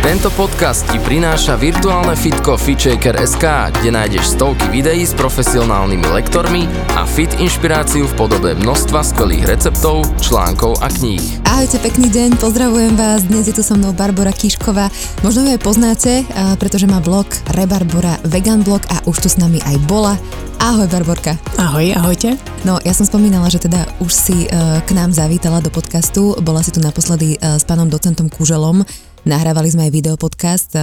Tento podcast ti prináša virtuálne fitko FitShaker.sk, kde nájdeš stovky videí s profesionálnymi lektormi a fit inšpiráciu v podobe množstva skvelých receptov, článkov a kníh. Ahojte, pekný deň, pozdravujem vás. Dnes je tu so mnou Barbara Kišková. Možno ju aj poznáte, pretože má blog Rebarbora Vegan blog a už tu s nami aj bola. Ahoj Barborka. Ahoj, ahojte. No, ja som spomínala, že teda už si uh, k nám zavítala do podcastu. Bola si tu naposledy uh, s pánom docentom Kuželom Nahrávali sme aj videopodcast, e,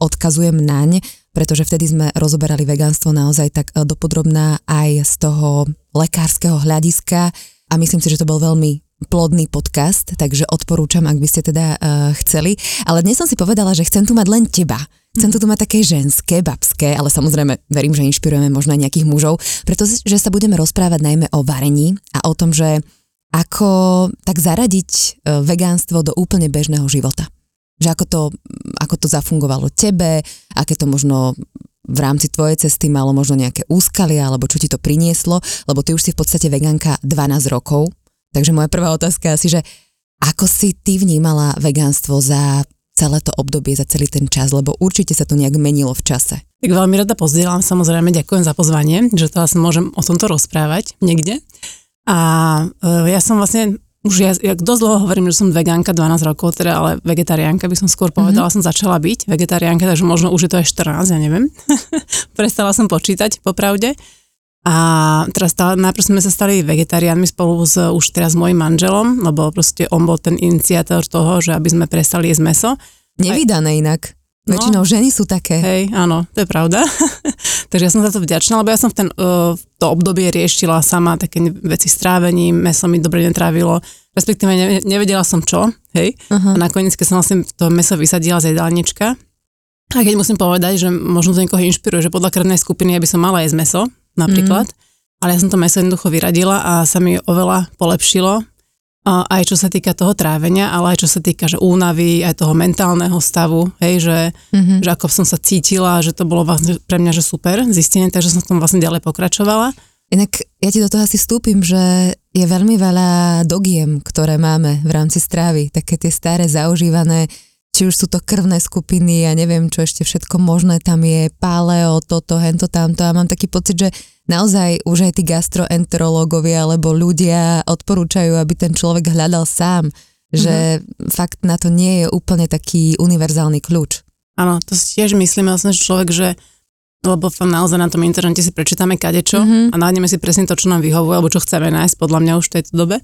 odkazujem naň, pretože vtedy sme rozoberali vegánstvo naozaj tak e, dopodrobná aj z toho lekárskeho hľadiska a myslím si, že to bol veľmi plodný podcast, takže odporúčam, ak by ste teda uh, chceli. Ale dnes som si povedala, že chcem tu mať len teba. Chcem tu mať také ženské, babské, ale samozrejme verím, že inšpirujeme možno aj nejakých mužov, pretože sa budeme rozprávať najmä o varení a o tom, že ako tak zaradiť vegánstvo do úplne bežného života. Že ako to, ako to zafungovalo tebe, aké to možno v rámci tvojej cesty malo možno nejaké úskalia, alebo čo ti to prinieslo, lebo ty už si v podstate vegánka 12 rokov. Takže moja prvá otázka je asi, že ako si ty vnímala vegánstvo za celé to obdobie, za celý ten čas, lebo určite sa to nejak menilo v čase. Tak veľmi rada pozdielam, samozrejme, ďakujem za pozvanie, že asi môžem o tomto rozprávať niekde. A e, ja som vlastne už ja, ja dosť dlho hovorím, že som vegánka 12 rokov, teda ale vegetariánka by som skôr povedala, mm-hmm. som začala byť vegetariánka, takže možno už je to aj 14, ja neviem. Prestala som počítať, popravde. A teraz stále, najprv sme sa stali vegetariánmi spolu s už teraz mojim manželom, lebo proste on bol ten iniciátor toho, že aby sme prestali jesť meso. Nevydané inak. No, Väčšinou ženy sú také. Hej, áno, to je pravda. Takže ja som za to vďačná, lebo ja som v ten, uh, to obdobie riešila sama také veci s trávením, meso mi dobre netrávilo, respektíve ne, nevedela som čo, hej. Uh-huh. A nakoniec, keď som vlastne to meso vysadila z jedálnička, a keď musím povedať, že možno to niekoho inšpiruje, že podľa krvnej skupiny by som mala jesť meso, napríklad, mm. ale ja som to meso jednoducho vyradila a sa mi oveľa polepšilo aj čo sa týka toho trávenia, ale aj čo sa týka že únavy, aj toho mentálneho stavu, hej, že, mm-hmm. že ako som sa cítila, že to bolo vlastne pre mňa že super zistenie, takže som v tom vlastne ďalej pokračovala. Inak ja ti do toho asi vstúpim, že je veľmi veľa dogiem, ktoré máme v rámci strávy, také tie staré zaužívané, či už sú to krvné skupiny, ja neviem, čo ešte všetko možné tam je, paleo, toto, hento, tamto a mám taký pocit, že naozaj už aj tí gastroenterológovia alebo ľudia odporúčajú, aby ten človek hľadal sám, že mm-hmm. fakt na to nie je úplne taký univerzálny kľúč. Áno, to si tiež myslíme vlastne, že človek, že lebo naozaj na tom internete si prečítame kadečo mm-hmm. a nájdeme si presne to, čo nám vyhovuje, alebo čo chceme nájsť, podľa mňa už v tejto dobe.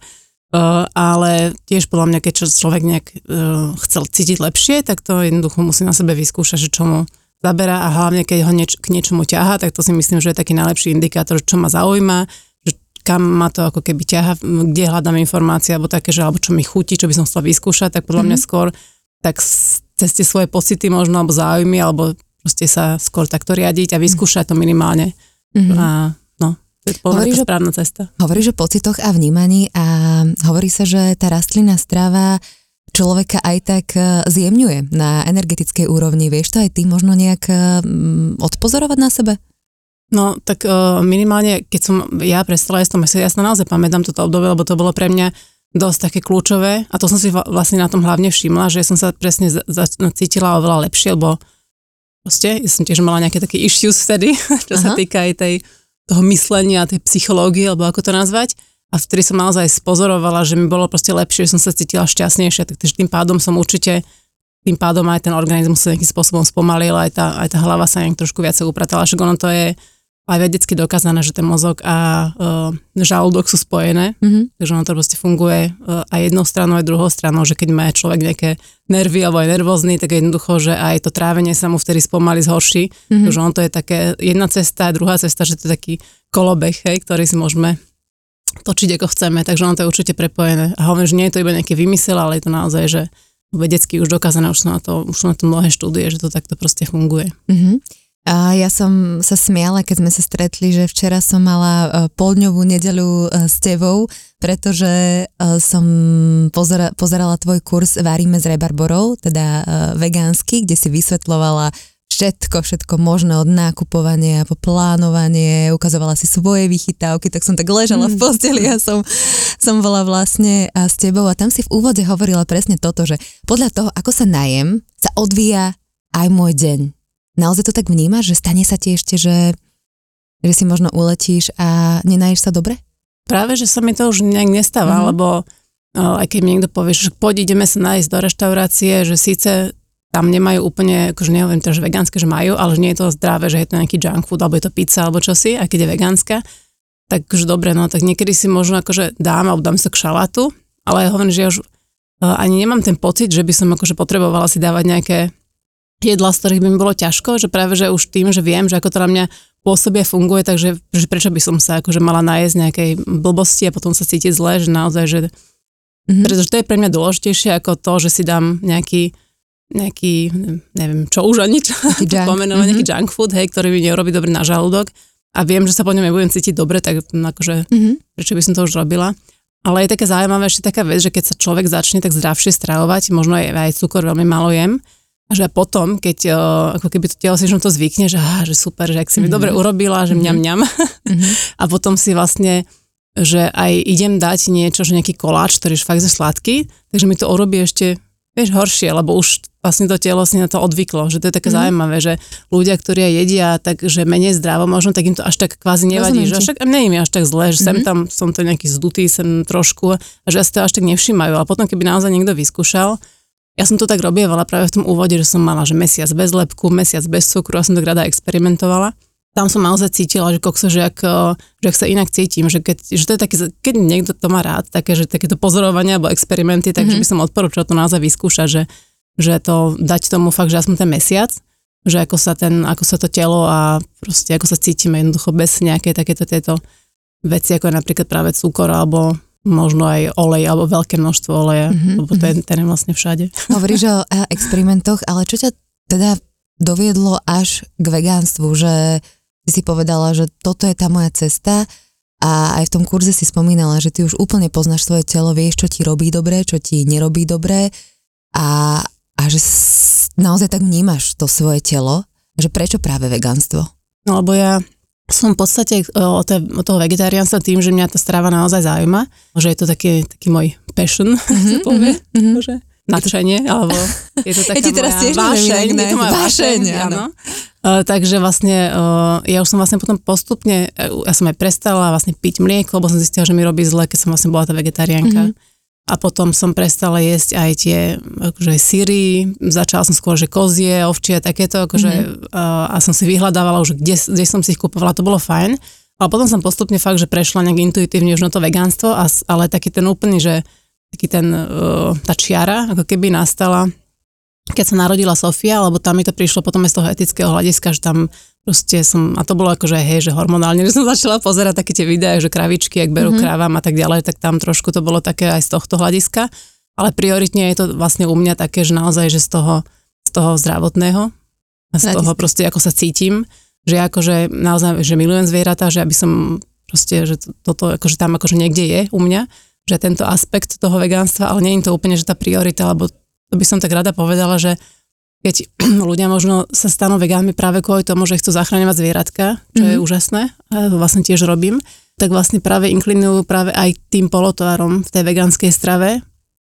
Uh, ale tiež podľa mňa, keď človek nejak uh, chcel cítiť lepšie, tak to jednoducho musí na sebe vyskúšať, že čo mu zaberá a hlavne keď ho nieč- k niečomu ťaha, tak to si myslím, že je taký najlepší indikátor, čo ma zaujíma, že kam ma to ako keby ťaha, kde hľadám informácie alebo také, že alebo čo mi chutí, čo by som chcela vyskúšať, tak podľa mm-hmm. mňa mhm. skôr tak cez tie svoje pocity možno alebo záujmy alebo proste sa skôr takto riadiť a vyskúšať to minimálne. Mm-hmm. A no, hovoríš správna cesta. Hovoríš o pocitoch a vnímaní a hovorí sa, že tá rastlina strava človeka aj tak e, zjemňuje na energetickej úrovni. Vieš to aj ty možno nejak e, odpozorovať na sebe? No, tak uh, minimálne, keď som ja prestala jesť to meso, ja sa naozaj pamätám toto obdobie, lebo to bolo pre mňa dosť také kľúčové a to som si vlastne na tom hlavne všimla, že som sa presne za, za, cítila oveľa lepšie, lebo proste, ja som tiež mala nejaké také issues vtedy, čo Aha. sa týka aj tej, toho myslenia, tej psychológie, alebo ako to nazvať a vtedy som naozaj spozorovala, že mi bolo proste lepšie, že som sa cítila šťastnejšia, takže tým pádom som určite tým pádom aj ten organizmus sa nejakým spôsobom spomalil, aj tá, aj tá hlava sa nejak trošku viacej upratala, že ono to je aj vedecky dokázané, že ten mozog a uh, žalúdok sú spojené, mm-hmm. takže ono to proste funguje uh, aj jednou stranou, aj druhou stranou, že keď má človek nejaké nervy alebo aj nervózny, tak jednoducho, že aj to trávenie sa mu vtedy spomalí zhorší, mm-hmm. takže ono to je také jedna cesta, druhá cesta, že to je taký kolobeh, hej, ktorý si môžeme točiť ako chceme, takže ono to je určite prepojené. A hovorím, že nie je to iba nejaký vymysel, ale je to naozaj, že vedecky už dokázané, už sú na to, už sú na to mnohé štúdie, že to takto proste funguje. Mm-hmm. A ja som sa smiala, keď sme sa stretli, že včera som mala e, poldňovú nedeľu e, s tebou, pretože e, som pozera, pozerala tvoj kurz Varíme s rebarborou, teda vegánsky, kde si vysvetlovala všetko, všetko možné od nákupovania po plánovanie, ukazovala si svoje vychytávky, tak som tak ležala v mm. posteli a som, som bola vlastne s tebou a tam si v úvode hovorila presne toto, že podľa toho, ako sa najem, sa odvíja aj môj deň Naozaj to tak vnímaš, že stane sa ti ešte, že, že si možno uletíš a nenaješ sa dobre? Práve, že sa mi to už nejak nestáva, mm-hmm. lebo aj keď mi niekto povie, že poď ideme sa nájsť do reštaurácie, že síce tam nemajú úplne, akože nehovorím to, že vegánske, že majú, ale že nie je to zdravé, že je to nejaký junk food, alebo je to pizza, alebo čosi, a keď je vegánska, tak už dobre, no tak niekedy si možno akože dám, alebo dám sa k šalátu, ale ja hovorím, že ja už ani nemám ten pocit, že by som akože potrebovala si dávať nejaké jedla, z ktorých by mi bolo ťažko, že práve, že už tým, že viem, že ako to na mňa pôsobie, funguje, takže že prečo by som sa akože mala nájsť nejakej blbosti a potom sa cítiť zle, že naozaj, že mm-hmm. pretože to je pre mňa dôležitejšie ako to, že si dám nejaký nejaký, neviem, čo už ani čo pomenovať, mm-hmm. nejaký junk food, hej, ktorý mi neurobi dobre na žalúdok a viem, že sa po ňom nebudem cítiť dobre, tak akože, mm-hmm. prečo by som to už robila. Ale je také zaujímavé ešte taká vec, že keď sa človek začne tak zdravšie stravovať, možno aj, aj cukor veľmi malo jem, a že potom, keď uh, ako keby to telo si to zvykne, že, á, že super, že ak si mi mm-hmm. dobre urobila, že mňam, mňam. Mm-hmm. a potom si vlastne, že aj idem dať niečo, že nejaký koláč, ktorý je fakt sladký, takže mi to urobí ešte vieš, horšie, lebo už vlastne to telo si na to odvyklo, že to je také mm. zaujímavé, že ľudia, ktorí jedia takže menej zdravo možno, tak im to až tak kvázi nevadí, Rozumiem že však mne im je až tak zle, že mm-hmm. sem mhm. tam som to nejaký zdutý, sem trošku a že asi to až tak nevšimajú, ale potom keby naozaj niekto vyskúšal, ja som to tak robievala práve v tom úvode, že som mala, že mesiac bez lepku, mesiac bez cukru a som tak rada experimentovala. Tam som naozaj cítila, že kokso, že ak, že ak sa inak cítim, že keď, že to je taký, keď niekto to má rád, také, že takéto pozorovania alebo experimenty, takže mm-hmm. by som odporúčala to naozaj vyskúšať, že, že to dať tomu fakt, že aspoň ten mesiac, že ako sa, ten, ako sa to telo a proste ako sa cítime jednoducho bez nejaké takéto tieto veci, ako je napríklad práve cukor alebo možno aj olej alebo veľké množstvo oleja, mm-hmm, lebo ten, mhm. ten je vlastne všade. Hovoríš o experimentoch, ale čo ťa teda doviedlo až k vegánstvu, že si si povedala, že toto je tá moja cesta a aj v tom kurze si spomínala, že ty už úplne poznáš svoje telo, vieš, čo ti robí dobre, čo ti nerobí dobre a, a že naozaj tak vnímaš to svoje telo, že prečo práve vegánstvo? No lebo ja som v podstate e, o, te, o toho vegetariánstva tým, že mňa tá strava naozaj zaujíma, že je to taký, taký môj passion, mm-hmm, sa povie, mm-hmm. že nadšenie, alebo je to taká ja ti teraz moja vášeň, je to moja vášeň, áno. Uh, takže vlastne uh, ja už som vlastne potom postupne, ja som aj prestala vlastne piť mlieko, lebo som zistila, že mi robí zle, keď som vlastne bola tá vegetariánka. Mm-hmm a potom som prestala jesť aj tie akože syry, začala som skôr, že kozie, ovčie, takéto, akože, mm-hmm. a, a som si vyhľadávala už, kde, kde som si ich kupovala, to bolo fajn. Ale potom som postupne fakt, že prešla nejak intuitívne už na to vegánstvo, a, ale taký ten úplný, že taký ten, uh, tá čiara, ako keby nastala, keď sa narodila Sofia, lebo tam mi to prišlo potom aj z toho etického hľadiska, že tam proste som, a to bolo akože hej, že hormonálne, že som začala pozerať také tie videá, že kravičky, ak berú mm-hmm. krávam a tak ďalej, tak tam trošku to bolo také aj z tohto hľadiska, ale prioritne je to vlastne u mňa také, že naozaj, že z toho, z toho zdravotného a z toho proste, ako sa cítim, že ja akože naozaj, že milujem zvieratá, že aby som proste, že toto akože tam akože niekde je u mňa, že tento aspekt toho vegánstva, ale nie je to úplne, že tá priorita, lebo to by som tak rada povedala, že keď ľudia možno sa stanú vegánmi práve kvôli tomu, že chcú zachraňovať zvieratka, čo mm-hmm. je mhm. úžasné, a to vlastne tiež robím, tak vlastne práve inklinujú práve aj tým polotovarom v tej vegánskej strave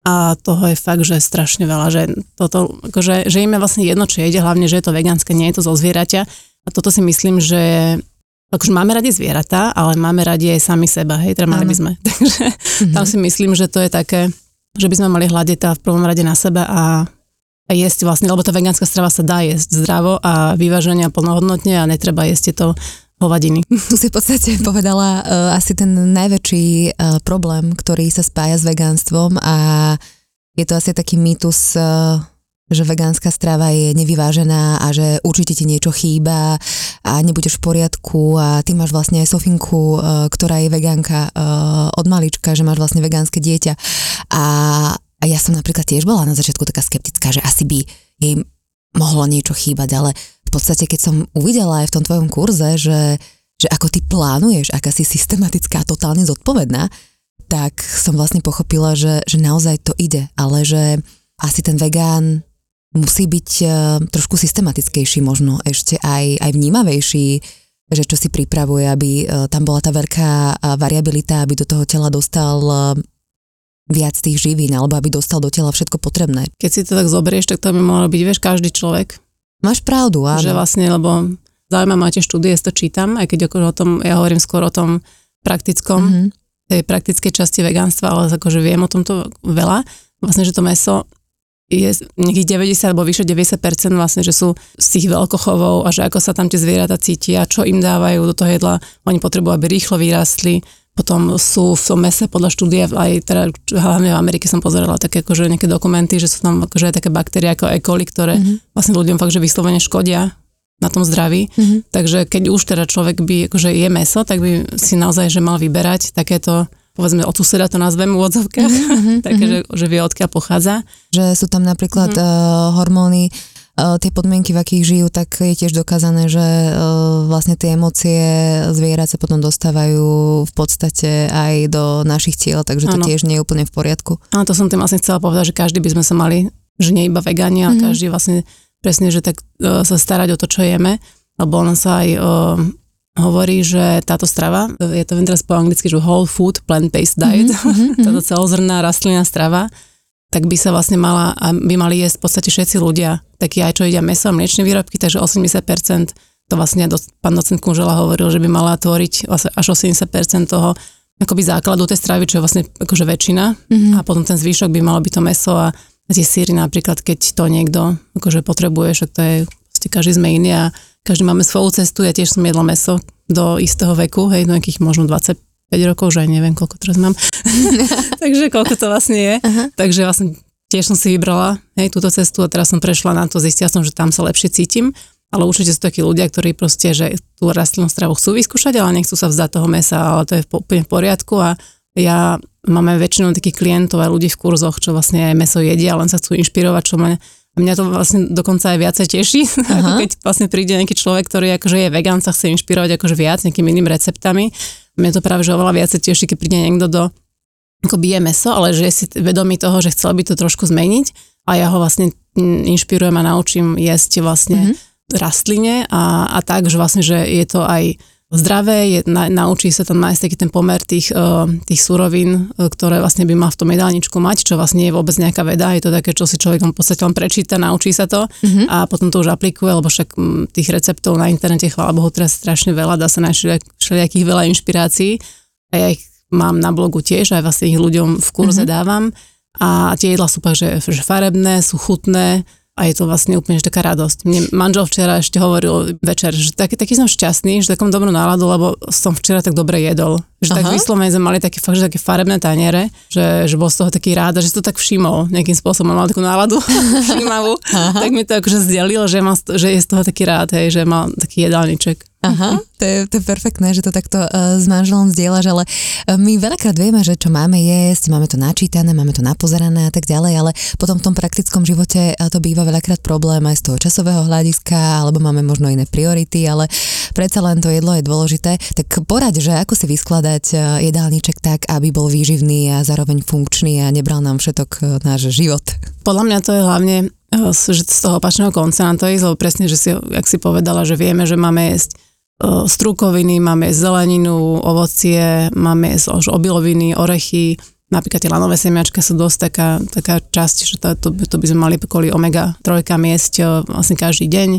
a toho je fakt, že strašne veľa, že toto, akože, že im je vlastne jedno, čo jede, hlavne, že je to vegánske, nie je to zo zvieraťa a toto si myslím, že akože máme radi zvieratá, ale máme radi aj sami seba, hej, teda mali by sme. Takže mm-hmm. tam si myslím, že to je také, že by sme mali hľadiť v prvom rade na sebe a a jesť vlastne, lebo tá vegánska strava sa dá jesť zdravo a vyváženia plnohodnotne a netreba jesť tieto hovadiny. Tu si v podstate povedala uh, asi ten najväčší uh, problém, ktorý sa spája s vegánstvom a je to asi taký mýtus, uh, že vegánska strava je nevyvážená a že určite ti niečo chýba a nebudeš v poriadku a ty máš vlastne aj Sofinku, uh, ktorá je vegánka uh, od malička, že máš vlastne vegánske dieťa a a ja som napríklad tiež bola na začiatku taká skeptická, že asi by jej mohlo niečo chýbať, ale v podstate, keď som uvidela aj v tom tvojom kurze, že, že ako ty plánuješ, aká si systematická a totálne zodpovedná, tak som vlastne pochopila, že, že naozaj to ide, ale že asi ten vegán musí byť uh, trošku systematickejší možno, ešte aj, aj vnímavejší, že čo si pripravuje, aby uh, tam bola tá veľká uh, variabilita, aby do toho tela dostal viac tých živín, alebo aby dostal do tela všetko potrebné. Keď si to tak zoberieš, tak to by mohlo byť, vieš, každý človek. Máš pravdu, áno. Že vlastne, lebo zaujímavé máte štúdie, to čítam, aj keď akože o tom, ja hovorím skôr o tom praktickom, mm-hmm. tej praktickej časti vegánstva, ale akože viem o tomto veľa. Vlastne, že to meso je nejakých 90 alebo vyše 90% vlastne, že sú z tých veľkochovov a že ako sa tam tie zvieratá cítia, čo im dávajú do toho jedla, oni potrebujú, aby rýchlo vyrastli, potom sú v tom mese podľa štúdie, aj teda hlavne v Amerike som pozerala také akože nejaké dokumenty, že sú tam akože aj také baktérie ako E. coli, ktoré mm-hmm. vlastne ľuďom fakt, že vyslovene škodia na tom zdraví. Mm-hmm. Takže keď už teda človek by akože je meso, tak by si naozaj že mal vyberať takéto povedzme od suseda to nazvem v úvodzovkách, mm-hmm, takže mm-hmm. že vie odkiaľ pochádza. Že sú tam napríklad mm-hmm. uh, hormóny, tie podmienky, v akých žijú, tak je tiež dokázané, že uh, vlastne tie emócie zvierat sa potom dostávajú v podstate aj do našich tiel, takže to ano. tiež nie je úplne v poriadku. Áno, to som tým vlastne chcela povedať, že každý by sme sa mali, že nie iba vegáni, ale mm-hmm. každý vlastne presne, že tak uh, sa starať o to, čo jeme, lebo on sa aj uh, hovorí, že táto strava, je to teraz po anglicky, že whole food plant-based diet, mm-hmm, táto celozrná rastlinná strava, tak by sa vlastne mala, by mali jesť v podstate všetci ľudia, takí aj čo jedia meso a mliečne výrobky, takže 80% to vlastne pán docent Kunžela hovoril, že by mala tvoriť vlastne až 80% toho akoby základu tej stravy, čo je vlastne akože väčšina. Mm-hmm. a potom ten zvýšok by malo byť to meso a tie síry napríklad, keď to niekto akože potrebuje, však to je, každý sme iný a každý máme svoju cestu, ja tiež som jedla meso do istého veku, hej, do nejakých možno 25 rokov, že aj neviem, koľko teraz mám. Takže koľko to vlastne je. Uh-huh. Takže vlastne tiež som si vybrala hej, túto cestu a teraz som prešla na to, zistila som, že tam sa lepšie cítim, ale určite sú takí ľudia, ktorí proste, že tú rastlinnú stravu chcú vyskúšať, ale nechcú sa vzdať toho mesa, ale to je úplne v poriadku a ja máme väčšinou takých klientov a ľudí v kurzoch, čo vlastne aj meso jedia, len sa chcú inšpirovať, čo ma a mňa to vlastne dokonca aj viacej teší, ako keď vlastne príde nejaký človek, ktorý akože je vegán, sa chce inšpirovať akože viac nejakými inými receptami. Mňa to práve že oveľa viacej teší, keď príde niekto do ako bije meso, ale že je si vedomý toho, že chcel by to trošku zmeniť a ja ho vlastne inšpirujem a naučím jesť vlastne mm-hmm. rastline a, a tak, že vlastne, že je to aj zdravé, je, na, naučí sa tam nájsť taký ten pomer tých, uh, tých surovín, uh, ktoré vlastne by mal v tom jedálničku mať, čo vlastne je vôbec nejaká veda, je to také, čo si človek v podstate len prečíta, naučí sa to mm-hmm. a potom to už aplikuje, lebo však m, tých receptov na internete, chvála Bohu, teraz strašne veľa, dá sa nájsť všelijakých veľa inšpirácií a ja ich mám na blogu tiež, aj vlastne ich ľuďom v kurze mm-hmm. dávam a tie jedla sú pak, že, že farebné, sú chutné, a je to vlastne úplne že taká radosť. Mne manžel včera ešte hovoril večer, že taký, taký som šťastný, že takom dobrú náladu, lebo som včera tak dobre jedol. Že Aha. tak vyslovene sme mali také fakt, že také farebné taniere, že, že bol z toho taký rád a že si to tak všimol nejakým spôsobom, mal takú náladu všímavú, tak mi to akože zdelil, že, má, že je z toho taký rád, hej, že mal taký jedálniček. Aha, to je, to je perfektné, že to takto uh, s manželom zdieľaš, ale uh, my veľakrát vieme, že čo máme jesť, máme to načítané, máme to napozerané a tak ďalej, ale potom v tom praktickom živote uh, to býva veľakrát problém aj z toho časového hľadiska, alebo máme možno iné priority, ale predsa len to jedlo je dôležité. Tak poraď, že ako si vyskladať jedálniček tak, aby bol výživný a zároveň funkčný a nebral nám všetok náš život. Podľa mňa to je hlavne z toho opačného konca na to ísť, lebo presne, že si, jak si povedala, že vieme, že máme jesť strukoviny, máme zeleninu, ovocie, máme obiloviny, orechy, napríklad tie lanové semiačka sú dosť taká, taká časť, že to, to, to by sme mali kvôli omega trojkám jesť vlastne každý deň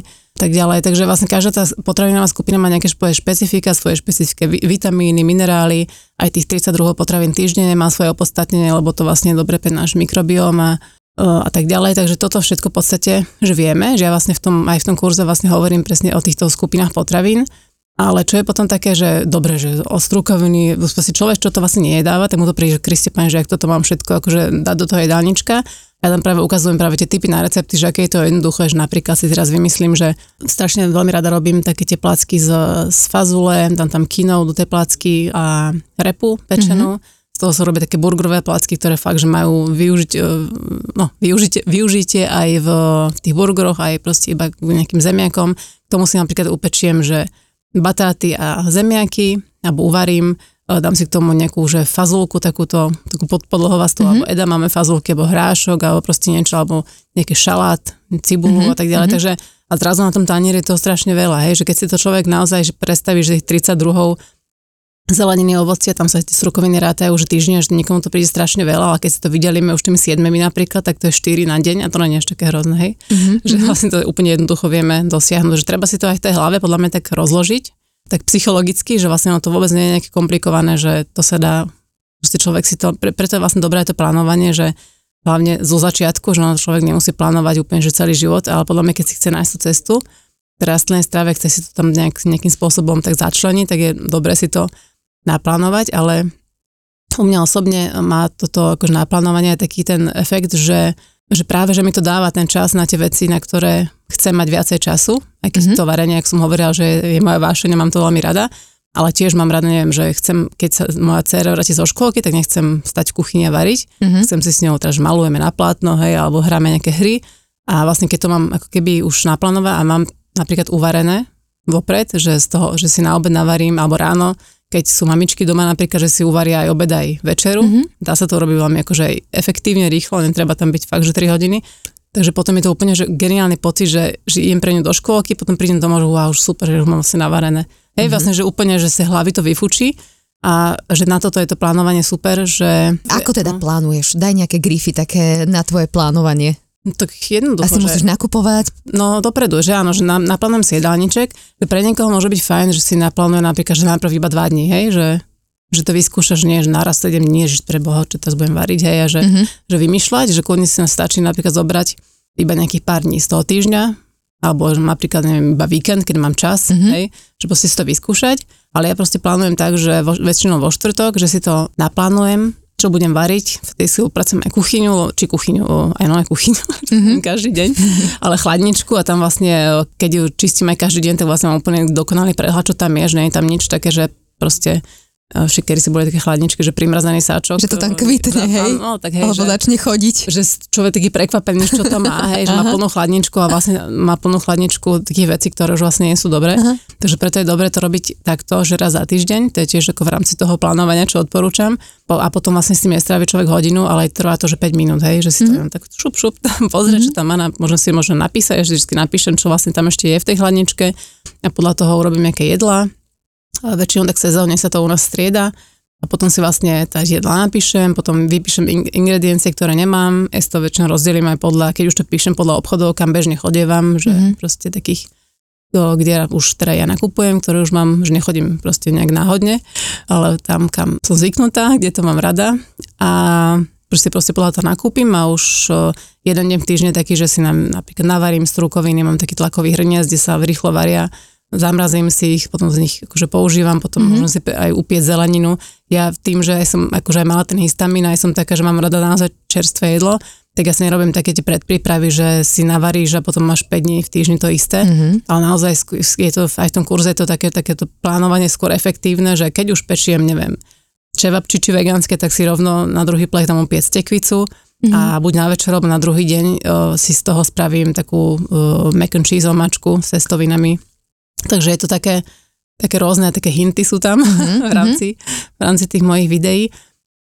tak ďalej. Takže vlastne každá tá potravinová skupina má nejaké svoje špecifika, svoje špecifické vitamíny, minerály, aj tých 32 potravín týždenne má svoje opodstatnenie, lebo to vlastne je dobre pre náš mikrobióm a, a tak ďalej. Takže toto všetko v podstate, že vieme, že ja vlastne v tom, aj v tom kurze vlastne hovorím presne o týchto skupinách potravín ale čo je potom také, že dobre, že o strukoviny, si človek, čo to vlastne nejedáva, tak mu to príde, že Kriste pane, že ak toto mám všetko akože dať do toho jedálnička. Ja tam práve ukazujem práve tie typy na recepty, že aké je to jednoduché, že napríklad si teraz vymyslím, že strašne veľmi rada robím také tie placky z, z fazule, tam tam kinou do tej placky a repu pečenú. Mm-hmm z toho sa robia také burgerové placky, ktoré fakt, že majú využiť, e, no, využitie, využitie aj v tých burgeroch, aj proste iba k nejakým zemiakom, tomu si napríklad upečiem, že batáty a zemiaky, alebo uvarím, e, dám si k tomu nejakú že fazulku, takúto, takú podpodlohovastú, mm-hmm. alebo eda máme fazulky, alebo hrášok, alebo proste niečo, alebo nejaký šalát, cibulu mm-hmm. a tak ďalej. Mm-hmm. Takže a zrazu na tom tanieri je to strašne veľa, hej, že keď si to človek naozaj predstaví, že tých 30 druhov zeleniny, ovocia, tam sa tie strukoviny rátajú už týždne, že niekomu to príde strašne veľa, ale keď si to vydelíme už tými siedmemi napríklad, tak to je 4 na deň a to nie je až také hrozné, hej. Mm-hmm. Že vlastne to úplne jednoducho vieme dosiahnuť, že treba si to aj v tej hlave podľa mňa tak rozložiť, tak psychologicky, že vlastne to vôbec nie je nejaké komplikované, že to sa dá, proste človek si to, pre, preto je vlastne dobré to plánovanie, že hlavne zo začiatku, že človek nemusí plánovať úplne, že celý život, ale podľa mňa, keď si chce nájsť tú cestu, rastlinnej strave, chce si to tam nejak, nejakým spôsobom tak začleniť, tak je dobre si to naplánovať, ale u mňa osobne má toto akože naplánovanie taký ten efekt, že, že práve, že mi to dáva ten čas na tie veci, na ktoré chcem mať viacej času, aj keď mm-hmm. to varenie, ak som hovorila, že je moja vášeň, mám to veľmi rada, ale tiež mám rada, neviem, že chcem, keď sa moja dcera vráti zo škôlky, tak nechcem stať v kuchyni a variť, mm-hmm. chcem si s ňou, teda malujeme na plátno, hej, alebo hráme nejaké hry a vlastne keď to mám ako keby už naplánované a mám napríklad uvarené vopred, že z toho, že si na obed navarím alebo ráno keď sú mamičky doma napríklad, že si uvaria aj obed aj večeru, mm-hmm. dá sa to robiť veľmi akože aj efektívne, rýchlo, netreba tam byť fakt, že 3 hodiny. Takže potom je to úplne že geniálny pocit, že, že idem pre ňu do škôlky, potom prídem domov, že wow, už super, že už mám asi navarené. Hej, mm-hmm. vlastne, že úplne, že sa hlavy to vyfučí a že na toto je to plánovanie super, že... Ako teda plánuješ? Daj nejaké grify také na tvoje plánovanie. No, tak jednoducho. Asi že, musíš nakupovať? No dopredu, že áno, že na, naplánujem si jedálniček, že pre niekoho môže byť fajn, že si naplánuje napríklad, že najprv iba dva dní, hej, že, že to vyskúšaš nie, že naraz 7 dní, že pre Boha, čo teraz budem variť, hej, a že, mm-hmm. že vymýšľať, že kľudne si stačí napríklad zobrať iba nejakých pár dní z toho týždňa, alebo napríklad, neviem, iba víkend, keď mám čas, mm-hmm. hej, že proste si to vyskúšať, ale ja proste plánujem tak, že vo, väčšinou vo štvrtok, že si to naplánujem, čo budem variť, v tej si upracujem aj kuchyňu, či kuchyňu, aj no aj kuchyňu, mm-hmm. každý deň, ale chladničku a tam vlastne, keď ju čistím aj každý deň, tak vlastne mám úplne dokonalý prehľad, čo tam je, že nie je tam nič také, že proste Však si boli také chladničky, že primrazený sáčok. Že to tam kvitne, hej? No, tak hej, Alebo že, začne chodiť. Že človek taký prekvapený, čo to má, hej, že má plnú chladničku a vlastne má plnú chladničku takých vecí, ktoré už vlastne nie sú dobré. Aha. Takže preto je dobre to robiť takto, že raz za týždeň, to je tiež ako v rámci toho plánovania, čo odporúčam. A potom vlastne s tým strávi človek hodinu, ale trvá to, že 5 minút, hej, že si to mm. tak šup, šup, tam pozrie, mm-hmm. čo tam má, možno si možno napísať, že vždy napíšem, čo vlastne tam ešte je v tej chladničke a podľa toho urobím nejaké jedlá. Väčšinou tak sezóne sa to u nás strieda. A potom si vlastne tá jedla napíšem, potom vypíšem ingrediencie, ktoré nemám, ja to väčšinou rozdelím aj podľa, keď už to píšem podľa obchodov, kam bežne chodievam, že mm-hmm. proste takých, kde už teda ja nakupujem, ktoré už mám, že nechodím proste nejak náhodne, ale tam, kam som zvyknutá, kde to mám rada. A proste, proste podľa toho nakúpim a už jeden deň v týždni taký, že si nám napríklad navarím strukoviny, mám taký tlakový hrniec, kde sa rýchlo varia zamrazím si ich, potom z nich akože používam, potom mm-hmm. môžem si aj upieť zeleninu. Ja tým, že som akože aj mala ten histamín, aj som taká, že mám rada naozaj čerstvé jedlo, tak ja si nerobím také tie predprípravy, že si navaríš a potom máš 5 dní v týždni to isté. Mm-hmm. Ale naozaj je to aj v tom kurze je to také, takéto plánovanie skôr efektívne, že keď už pečiem, neviem, čevapči či vegánske, tak si rovno na druhý plech tam upiec tekvicu mm-hmm. a buď na večer, alebo na druhý deň o, si z toho spravím takú o, mac and cheese omačku s cestovinami Takže je to také, také rôzne, také hinty sú tam mm-hmm. v, rámci, v rámci tých mojich videí.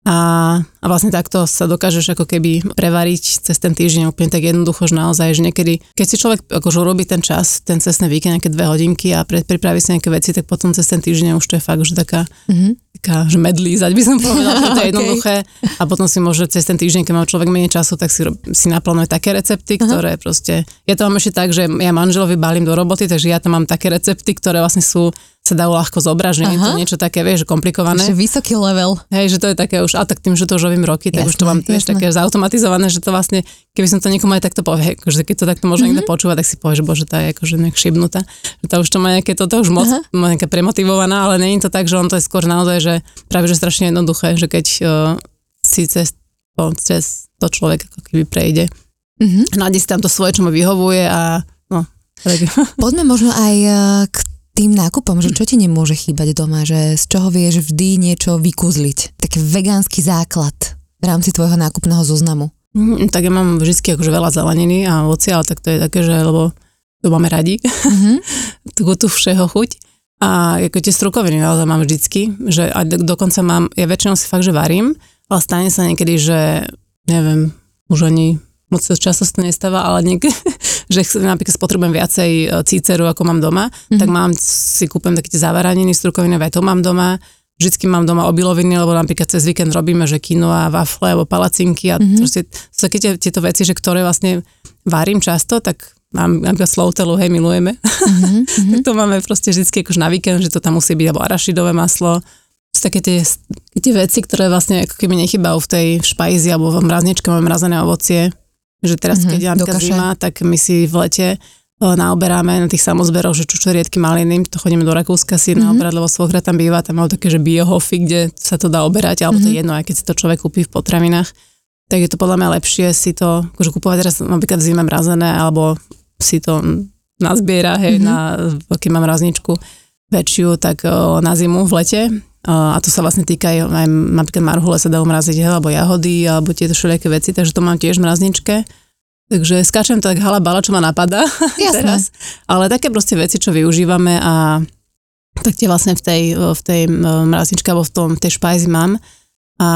A, a vlastne takto sa dokážeš ako keby prevariť cez ten týždeň úplne tak jednoducho, že naozaj, že niekedy, keď si človek akože urobí ten čas, ten cestný víkend, nejaké dve hodinky a pripraví si nejaké veci, tak potom cez ten týždeň už to je fakt, že taká, mm-hmm. taká že medlízať by som povedala, že to je jednoduché. okay. A potom si môže cez ten týždeň, keď má človek menej času, tak si, si naplánuje také recepty, uh-huh. ktoré proste, ja to mám ešte tak, že ja manželovi balím do roboty, takže ja tam mám také recepty, ktoré vlastne sú sa dalo ľahko zobrať, že nie je to niečo také, vieš, že komplikované. Ešte vysoký level. Hej, že to je také už, a tak tým, že to už robím roky, tak jasné, už to mám vieš, také zautomatizované, že to vlastne, keby som to niekomu aj takto povie, že keď to takto možno mm-hmm. niekto počúva, tak si povie, že bože, tá je akože nejak šibnutá, že to už to má nejaké, toto už moc, uh-huh. má nejaká premotivovaná, ale nie je to tak, že on to je skôr naozaj, že práve že strašne jednoduché, že keď uh, si cez, to, cez to človek ako keby prejde, mm-hmm. nájde si tam to svoje, čo mu vyhovuje a no, Poďme možno aj e, k tým nákupom, že čo ti nemôže chýbať doma, že z čoho vieš vždy niečo vykúzliť. Taký vegánsky základ v rámci tvojho nákupného zoznamu. Mm, tak ja mám vždy akože veľa zeleniny a ovocia, ale tak to je také, že lebo to máme radi, mm-hmm. tú, tú všeho chuť. A ako tie strukoviny naozaj mám vždycky, že a do, dokonca mám, ja väčšinou si fakt, že varím, ale stane sa niekedy, že neviem, už ani moc často sa to nestáva, ale niekedy, že napríklad spotrebujem viacej e, cíceru, ako mám doma, mm-hmm. tak mám, si kúpem také tie zavaraniny, strukoviny, aj to mám doma, vždycky mám doma obiloviny, lebo napríklad cez víkend robíme, že a wafle alebo palacinky a mm-hmm. proste sú také tieto veci, že ktoré vlastne varím často, tak mám napríklad slowtelu, hej, milujeme. Mm-hmm. tak to máme proste vždy akož na víkend, že to tam musí byť, alebo arašidové maslo. Sú také tie, tie veci, ktoré vlastne ako keby nechybajú v tej špajzi alebo v mrazničke máme mrazené ovocie. Že teraz, mm-hmm, keď je napríklad zima, tak my si v lete naoberáme na tých samozberoch, že čučoriedky maliny, to chodíme do Rakúska si mm-hmm. naoberať, lebo svokra tam býva, tam majú také, že biohofy, kde sa to dá oberať, alebo mm-hmm. to je mhm. jedno, aj keď si to človek kúpi v potravinách, tak je to podľa mňa lepšie si to, akože kúpovať teraz napríklad v zime mrazené, alebo si to nazbiera, hej, mm-hmm. na, keď mám razničku väčšiu, tak o, na zimu v lete. A to sa vlastne týka aj, aj napríklad marhule sa dajú mraziť, hej, alebo jahody, alebo tieto všelijaké veci, takže to mám tiež v mrazničke. Takže skáčem tak halabala, čo ma napadá teraz. Ale také proste veci, čo využívame a tak tie vlastne v tej, v tej mrazničke alebo v, tom, v tej špajzi mám. A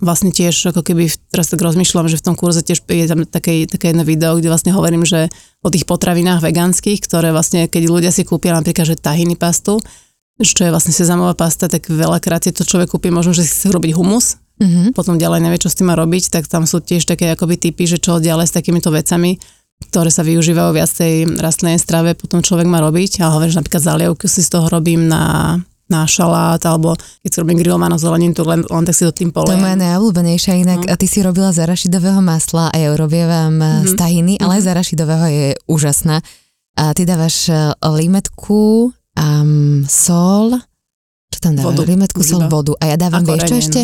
vlastne tiež ako keby teraz tak rozmýšľam, že v tom kurze tiež je tam také, také jedno video, kde vlastne hovorím, že o tých potravinách vegánskych, ktoré vlastne, keď ľudia si kúpia napríklad, že tahiny pastu, čo je vlastne sezamová pasta, tak veľakrát si to človek kúpi, možno, že si chce robiť humus, mm-hmm. potom ďalej nevie, čo s tým má robiť, tak tam sú tiež také akoby typy, že čo ďalej s takýmito vecami, ktoré sa využívajú viac tej rastnej strave, potom človek má robiť. A hovorím, že napríklad zalievku si z toho robím na na šalát, alebo keď si robím grillovanú zeleninu, to len, len tak si to tým poliem. To je moja najobľúbenejšia inak. A ty si robila z arašidového masla a ja robievam mm-hmm. z tahiny, ale mm-hmm. z arašidového je úžasná. A ty dávaš eh, limetku, um, sol, čo tam dávaš? Vodu. Limetku, sol, vodu. A ja dávam, a vieš čo ešte?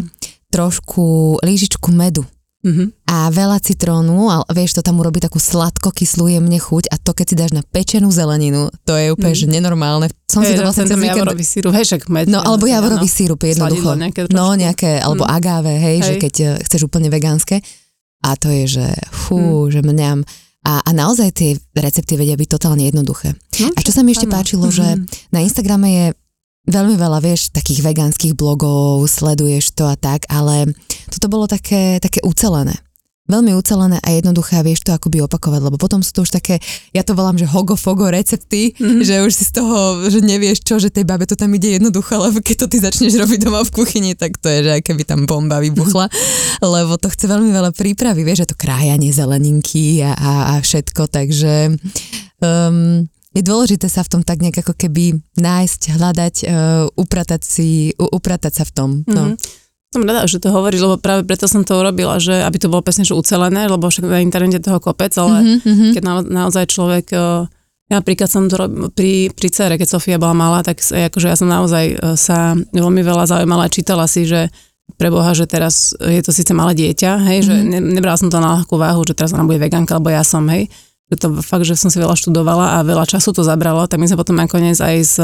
Trošku lížičku medu. Uh-huh. A veľa citrónu, ale vieš, to tam urobí takú sladko-kyslú jemne chuť a to, keď si dáš na pečenú zeleninu, to je úplne, uh-huh. že nenormálne. Som hey, si to vlastne cez víkend... javorový sírup, hej, však med. No, alebo javorový no. sírup, jednoducho. Nejaké no, nejaké, alebo uh-huh. agáve, hej, hej, že keď uh, chceš úplne vegánske. A to je, že fú, uh-huh. že mňam. A, a naozaj tie recepty vedia byť totálne jednoduché. No, a čo sa mi ešte páčilo, že na Instagrame je veľmi veľa, vieš, takých vegánskych blogov, sleduješ to a tak, ale toto bolo také, také ucelené. Veľmi ucelené a jednoduché a vieš to akoby opakovať, lebo potom sú to už také, ja to volám, že hogo-fogo recepty, mm-hmm. že už si z toho, že nevieš čo, že tej babe to tam ide jednoducho, lebo keď to ty začneš robiť doma v kuchyni, tak to je, že keby tam bomba vybuchla, lebo to chce veľmi veľa prípravy, vieš, že to krájanie zeleninky a, a, a všetko, takže um, je dôležité sa v tom tak nejak ako keby nájsť, hľadať, uh, upratať si, uh, upratať sa v tom. No. Mm-hmm. Som rada, že to hovoríš, lebo práve preto som to urobila, že aby to bolo presne že ucelené, lebo však na internete toho kopec, ale mm-hmm. keď na, naozaj človek, uh, ja napríklad som to robil pri, pri cere, keď Sofia bola malá, tak akože ja som naozaj uh, sa veľmi veľa zaujímala a čítala si, že pre Boha, že teraz je to síce malé dieťa, hej, mm-hmm. že mhm. ne, nebrala som to na ľahkú váhu, že teraz ona bude vegánka, alebo ja som, hej, to fakt, že som si veľa študovala a veľa času to zabralo, tak my sme potom nakoniec aj s,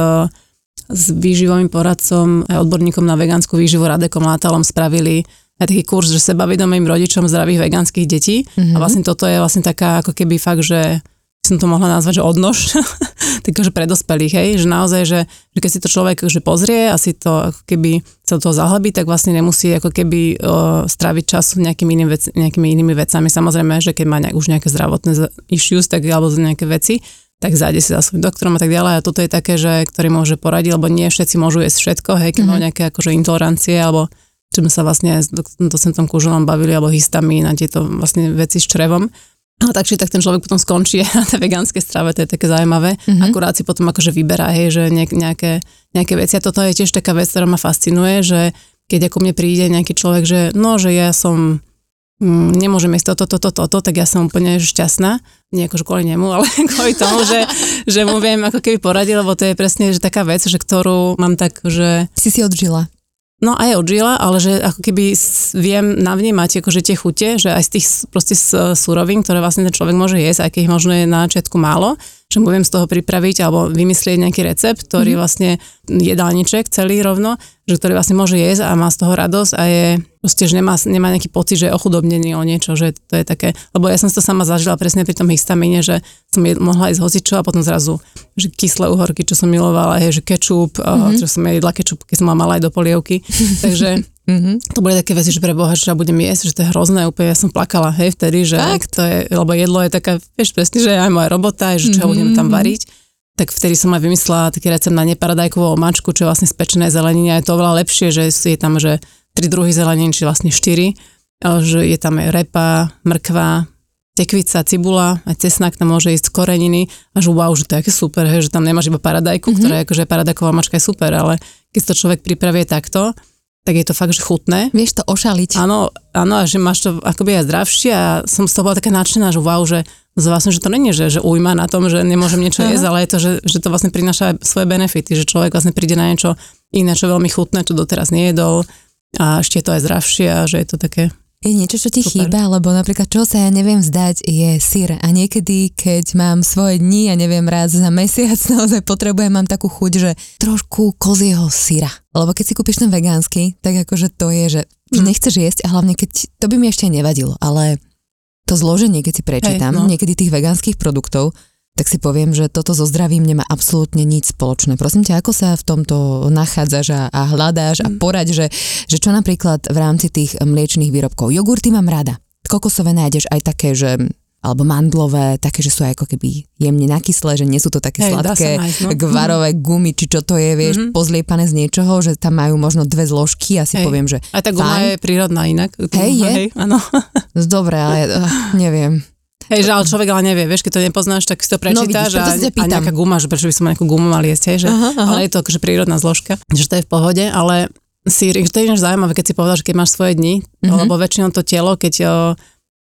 s výživovým poradcom, aj odborníkom na vegánsku výživu Radekom Látalom spravili aj taký kurz, že sebavedomým rodičom zdravých vegánskych detí. Mm-hmm. A vlastne toto je vlastne taká ako keby fakt, že som to mohla nazvať, že odnož, takže pre dospelých, hej, že naozaj, že, že keď si to človek že pozrie a si to ako keby sa do toho zahlbí, tak vlastne nemusí ako keby o, stráviť čas nejakými, inými vec, nejakými inými vecami. Samozrejme, že keď má nejak, už nejaké zdravotné issues, tak alebo nejaké veci, tak zájde si za svojím doktorom a tak ďalej. A toto je také, že ktorý môže poradiť, lebo nie všetci môžu jesť všetko, hej, keď mm-hmm. nejaké akože intolerancie alebo čím sa vlastne s docentom Kuželom bavili, alebo histamín a tieto vlastne veci s črevom No tak či tak ten človek potom skončí na tej vegánskej strave, to je také zaujímavé. Mm-hmm. Akurát si potom akože vyberá, hej, že nejaké, nejaké veci. A toto je tiež taká vec, ktorá ma fascinuje, že keď ako mne príde nejaký človek, že no, že ja som mm, nemôžem jesť toto, toto, toto, tak ja som úplne šťastná. Nie akože kvôli nemu, ale kvôli tomu, že, že mu viem ako keby poradiť, lebo to je presne že taká vec, že ktorú mám tak, že... Si si odžila. No aj od žila, ale že ako keby viem navnímať akože tie chute, že aj z tých proste surovín, ktoré vlastne ten človek môže jesť, aj keď ich možno je na začiatku málo, že mu viem z toho pripraviť alebo vymyslieť nejaký recept, ktorý mm-hmm. vlastne jedálniček celý rovno, že ktorý vlastne môže jesť a má z toho radosť a je proste, že nemá, nemá nejaký pocit, že je ochudobnený o niečo, že to je také, lebo ja som to sama zažila presne pri tom histamíne, že som je, mohla ísť hocičo a potom zrazu, že kyslé uhorky, čo som milovala, je, že kečup, mm-hmm. čo som jedla kečup, keď som mala aj do polievky, takže Mm-hmm. To boli také veci, že pre Boha, že ja budem jesť, že to je hrozné, úplne ja som plakala, hej, vtedy, že Fakt? to je, lebo jedlo je taká, vieš, presne, že aj moja robota, že čo mm-hmm. budem tam variť. Tak vtedy som aj vymyslela taký recept na neparadajkovú omačku, čo je vlastne spečené zeleniny a je to oveľa lepšie, že je tam, že tri druhy zelenín, či vlastne štyri, že je tam aj repa, mrkva, tekvica, cibula, aj cesnak tam môže ísť koreniny a že wow, že to je aké super, hej, že tam nemáš iba paradajku, mm-hmm. ktorá je akože paradajková mačka je super, ale keď to človek pripravie takto, tak je to fakt, že chutné. Vieš to ošaliť. Áno, áno, a že máš to akoby aj zdravšie a som z toho bola taká nadšená, že wow, že vlastne, že to není, že, že ujma na tom, že nemôžem niečo jesť, ale je to, že, že to vlastne prináša aj svoje benefity, že človek vlastne príde na niečo iné, čo veľmi chutné, čo doteraz nejedol a ešte je to aj zdravšie a že je to také je niečo, čo ti Super. chýba, lebo napríklad čo sa ja neviem vzdať je syr a niekedy, keď mám svoje dni, ja neviem, raz za mesiac naozaj potrebujem, mám takú chuť, že trošku kozieho syra. Lebo keď si kúpiš ten vegánsky, tak akože to je, že, mm. nechceš jesť a hlavne keď, to by mi ešte nevadilo, ale to zloženie, keď si prečítam, Hej, no. niekedy tých vegánskych produktov, tak si poviem, že toto so zdravím nemá absolútne nič spoločné. Prosím ťa, ako sa v tomto nachádzaš a, a hľadáš mm. a poraď, že, že čo napríklad v rámci tých mliečných výrobkov. Jogurty mám rada. Kokosové nájdeš aj také, že alebo mandlové, také, že sú aj ako keby jemne nakyslé, že nie sú to také Hej, sladké nájsť, no. gvarové gumy, či čo to je, vieš, mm-hmm. pozliepané z niečoho, že tam majú možno dve zložky a si Hej. poviem, že A tá guma fajn. je prírodná inak. Hej, je? Hej, áno. Dobre, ale uh, neviem. Hej, že ale človek ale nevie, vieš, keď to nepoznáš, tak si to no, prečítaš no, vidíš, a, a nejaká guma, že prečo by som nejakú gumu mal jesť, hej, že, aha, aha. ale je to akože prírodná zložka, že to je v pohode, ale si, to je ináč zaujímavé, keď si povedal, že keď máš svoje dni, mm-hmm. lebo väčšinou to telo, keď o,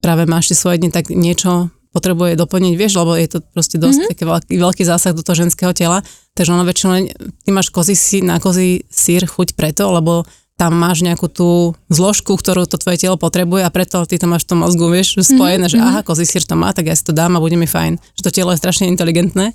práve máš tie svoje dni, tak niečo potrebuje doplniť, vieš, lebo je to proste dosť mm-hmm. taký veľký, veľký zásah do toho ženského tela, takže ono väčšinou, ty máš kozí sír, na kozí sír chuť preto, lebo tam máš nejakú tú zložku, ktorú to tvoje telo potrebuje a preto ty to máš v tom mozgu, vieš, spojené, mm-hmm. že mhm. aha, kozí sír to má, tak ja si to dám a bude mi fajn. Že to telo je strašne inteligentné.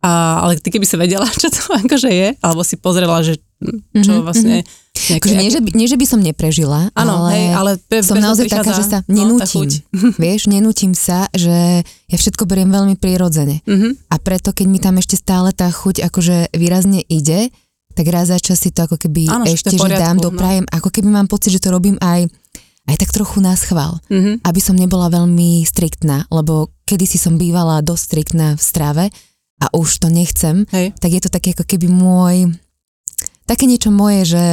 A, ale ty keby si vedela, čo to akože je, alebo si pozrela, že čo mm-hmm, vlastne... Nejaké, akože nie, že by, nie, že by som neprežila, ano, ale, hej, ale be, som naozaj taká, že sa nenútim. No, vieš, nenútim sa, že ja všetko beriem veľmi prirodzene. Mm-hmm. A preto, keď mi tam ešte stále tá chuť akože výrazne ide, tak raz za čas si to ako keby Áno, ešte, že dám, no. doprajem, no. ako keby mám pocit, že to robím aj aj tak trochu na schvál, mm-hmm. aby som nebola veľmi striktná, lebo kedysi som bývala dosť striktná v strave a už to nechcem, Hej. tak je to také ako keby môj, také niečo moje, že,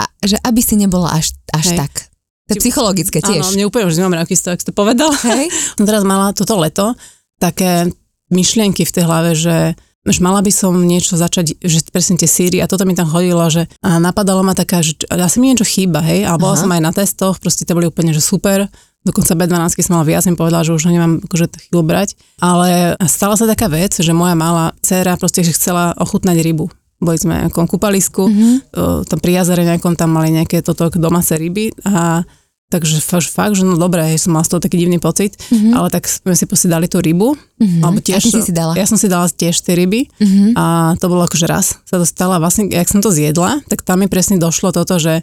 a, že aby si nebola až, až tak. To je psychologické tiež. Áno, mne úplne už nemám aký ak si to povedal. Hej. som teraz mala toto leto také myšlienky v tej hlave, že že mala by som niečo začať, že presne tie síry a toto mi tam chodilo, že a napadalo ma taká, že asi mi niečo chýba, hej, a bola Aha. som aj na testoch, proste to boli úplne, že super, dokonca B12 som mala viac, mi povedala, že už ho nemám akože chvíľu brať, ale stala sa taká vec, že moja malá dcera proste že chcela ochutnať rybu. Boli sme v nejakom kúpalisku, mm-hmm. tam pri jazere nejakom tam mali nejaké toto domáce ryby a Takže fakt, že no dobré, som mal z toho taký divný pocit, mm-hmm. ale tak sme si proste dali tú rybu. Mm-hmm. Alebo tiež, a ty si si dala? Ja som si dala tiež tie ryby mm-hmm. a to bolo akože raz sa dostala. Vlastne, jak som to zjedla, tak tam mi presne došlo toto, že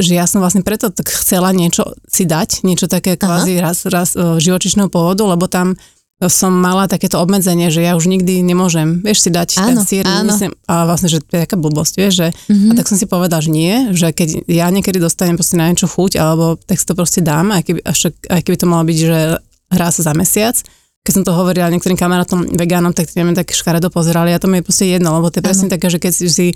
že ja som vlastne preto tak chcela niečo si dať, niečo také kvázi raz, raz e, živočišného pôvodu, lebo tam som mala takéto obmedzenie, že ja už nikdy nemôžem, vieš, si dať áno, ten sír, áno. myslím, a vlastne, že to je taká blbosť, vieš, že, mm-hmm. a tak som si povedal, že nie, že keď ja niekedy dostanem proste na niečo chuť, alebo tak si to proste dám, aj keby, až, aj keby to malo byť, že raz za mesiac, keď som to hovorila niektorým kamarátom vegánom, tak tie tak škaredo pozerali a to mi je proste jedno, lebo to je presne také, že keď si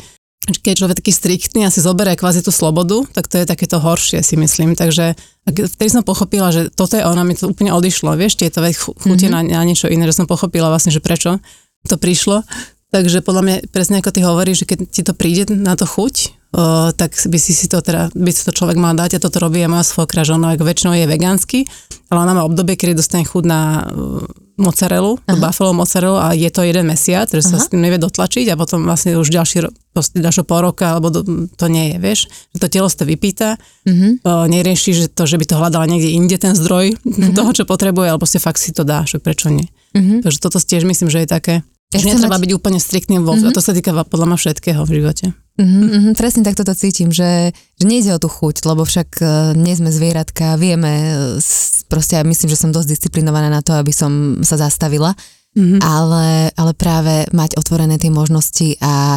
keď človek taký striktný a si zoberie kvázi tú slobodu, tak to je takéto horšie si myslím. Takže vtedy som pochopila, že toto je ono, mi to úplne odišlo, vieš, tieto chute mm-hmm. na, na niečo iné, že som pochopila vlastne, že prečo to prišlo. Takže podľa mňa presne ako ty hovoríš, že keď ti to príde na to chuť, o, tak by si si to teda, by si to človek mal dať a toto robí aj moja svokra, že ona väčšinou je vegánsky, ale ona má obdobie, kedy dostane chud na uh, mozzarellu, buffalo mozzarellu a je to jeden mesiac, že sa Aha. s tým nevie dotlačiť a potom vlastne už ďalší, ďalšie pol roka, alebo do, to nie je, vieš, že to telo ste vypýta, o, nerieši, že to, že by to hľadala niekde inde ten zdroj Mhm. toho, čo potrebuje, alebo si fakt si to dá, že prečo nie. Mhm. Takže toto tiež myslím, že je také, Ja že netreba mať- byť úplne striktný vo, a to sa týka podľa mňa všetkého v živote. Mhm, mhm, presne tak toto cítim, že, že nejde o tú chuť, lebo však e, nie sme zvieratka, vieme, e, proste ja myslím, že som dosť disciplinovaná na to, aby som sa zastavila, Mhm. ale, ale práve mať otvorené tie možnosti a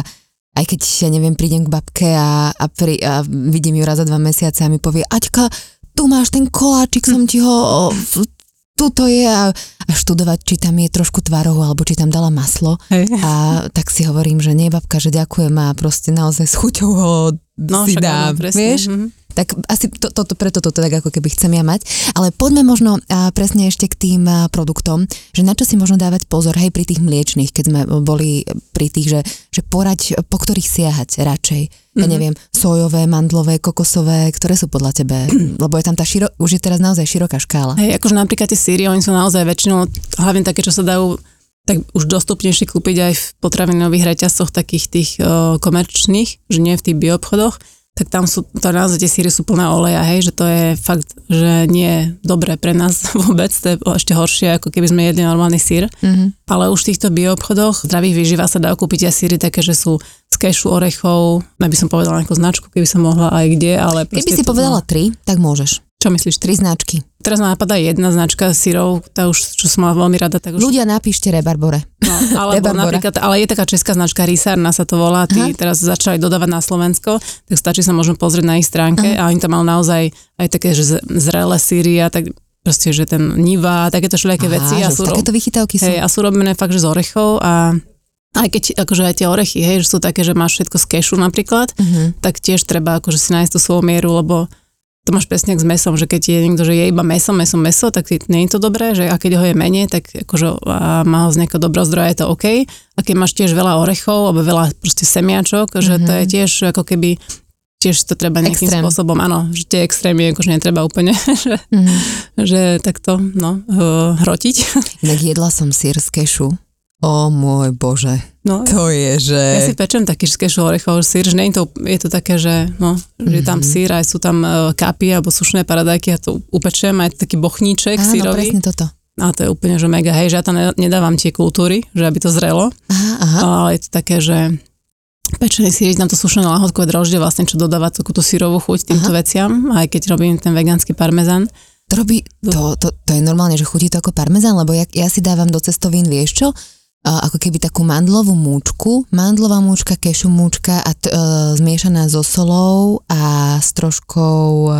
aj keď, ja neviem, prídem k babke a, a, pri, a vidím ju raz za dva mesiace a mi povie, Aťka, tu máš ten koláčik, som ti ho, tuto je a, a študovať, či tam je trošku tvarov, alebo či tam dala maslo. Hej. A tak si hovorím, že nie, babka, že ďakujem a proste naozaj s chuťou ho No, si však dám, áno, presne. vieš? Mhm. Tak asi to, to, to, preto toto tak ako keby chcem ja mať. Ale poďme možno a, presne ešte k tým a, produktom, že na čo si možno dávať pozor, hej, pri tých mliečných, keď sme boli pri tých, že, že porať, po ktorých siahať radšej. Ja Mhm. neviem, sojové, mandlové, kokosové, ktoré sú podľa tebe? Lebo je tam tá širo, už je teraz naozaj široká škála. Hej, akože napríklad tie síry, oni sú naozaj väčšinou, hlavne také, čo sa dajú tak už dostupnejšie kúpiť aj v potravinových reťazcoch takých tých o, komerčných, že nie v tých bioobchodoch, tak tam sú, to naozaj tie síry sú plné oleja, hej, že to je fakt, že nie je dobré pre nás vôbec, to je ešte horšie, ako keby sme jedli normálny sír. Mhm. Ale už v týchto bioobchodoch zdravých výživa sa dá kúpiť aj síry také, že sú z kešu, orechov, aby som povedala nejakú značku, keby som mohla aj kde, ale Keby si povedala tri, tak môžeš. Čo myslíš? Tri značky. Teraz ma napadá jedna značka syrov, tá už, čo som mala veľmi rada, tak už... Ľudia napíšte rebarbore. No, alebo napríklad, ale je taká česká značka Risarna sa to volá, tí Aha. teraz začali dodávať na Slovensko, tak stačí sa možno pozrieť na ich stránke a oni tam majú naozaj aj také, že zrelé síry a tak proste, že ten niva takéto všelijaké veci. Aha, A sú, takéto vychytávky sú. hej, a sú robené fakt, že z orechov a aj keď akože aj tie orechy, hej, že sú také, že máš všetko z kešu napríklad, Mhm. tak tiež treba akože si nájsť tú svoju mieru, lebo to máš presne s mesom, že keď je niekto, že je iba meso, meso, meso, tak nie je to dobré, že a keď ho je menej, tak akože a má ho z nejakého dobrého zdroja, je to OK. A keď máš tiež veľa orechov, alebo veľa proste semiačok, že to je tiež ako keby tiež to treba nejakým Extrém. spôsobom, áno, že tie extrémy akože netreba úplne, že, Mhm. že takto, no, uh, hrotiť. Inak jedla som sír z kešu. O môj bože. No, To je, že... Ja si pečem taký z kešu orechov sír, že nie je to, je to také, že, no, že je tam sír, aj sú tam uh, kapy alebo sušné paradajky, ja to upečem, aj taký bochníček Áno, sírový. presne toto. A to je úplne, že mega, hej, že ja tam ne- nedávam tie kultúry, že aby to zrelo, Aha, aha. ale je to také, že pečený sír, tam to sušené lahodkové droždie vlastne, čo dodáva takú tú sírovú chuť týmto veciam, aj keď robím ten vegánsky parmezán. To robí, to, to, to je normálne, že chutí to ako parmezán, lebo ja, ja si dávam do cestovín, vieš čo? A, ako keby takú mandlovú múčku, mandlová múčka, kešu múčka a t, e, zmiešaná so solou a s troškou um,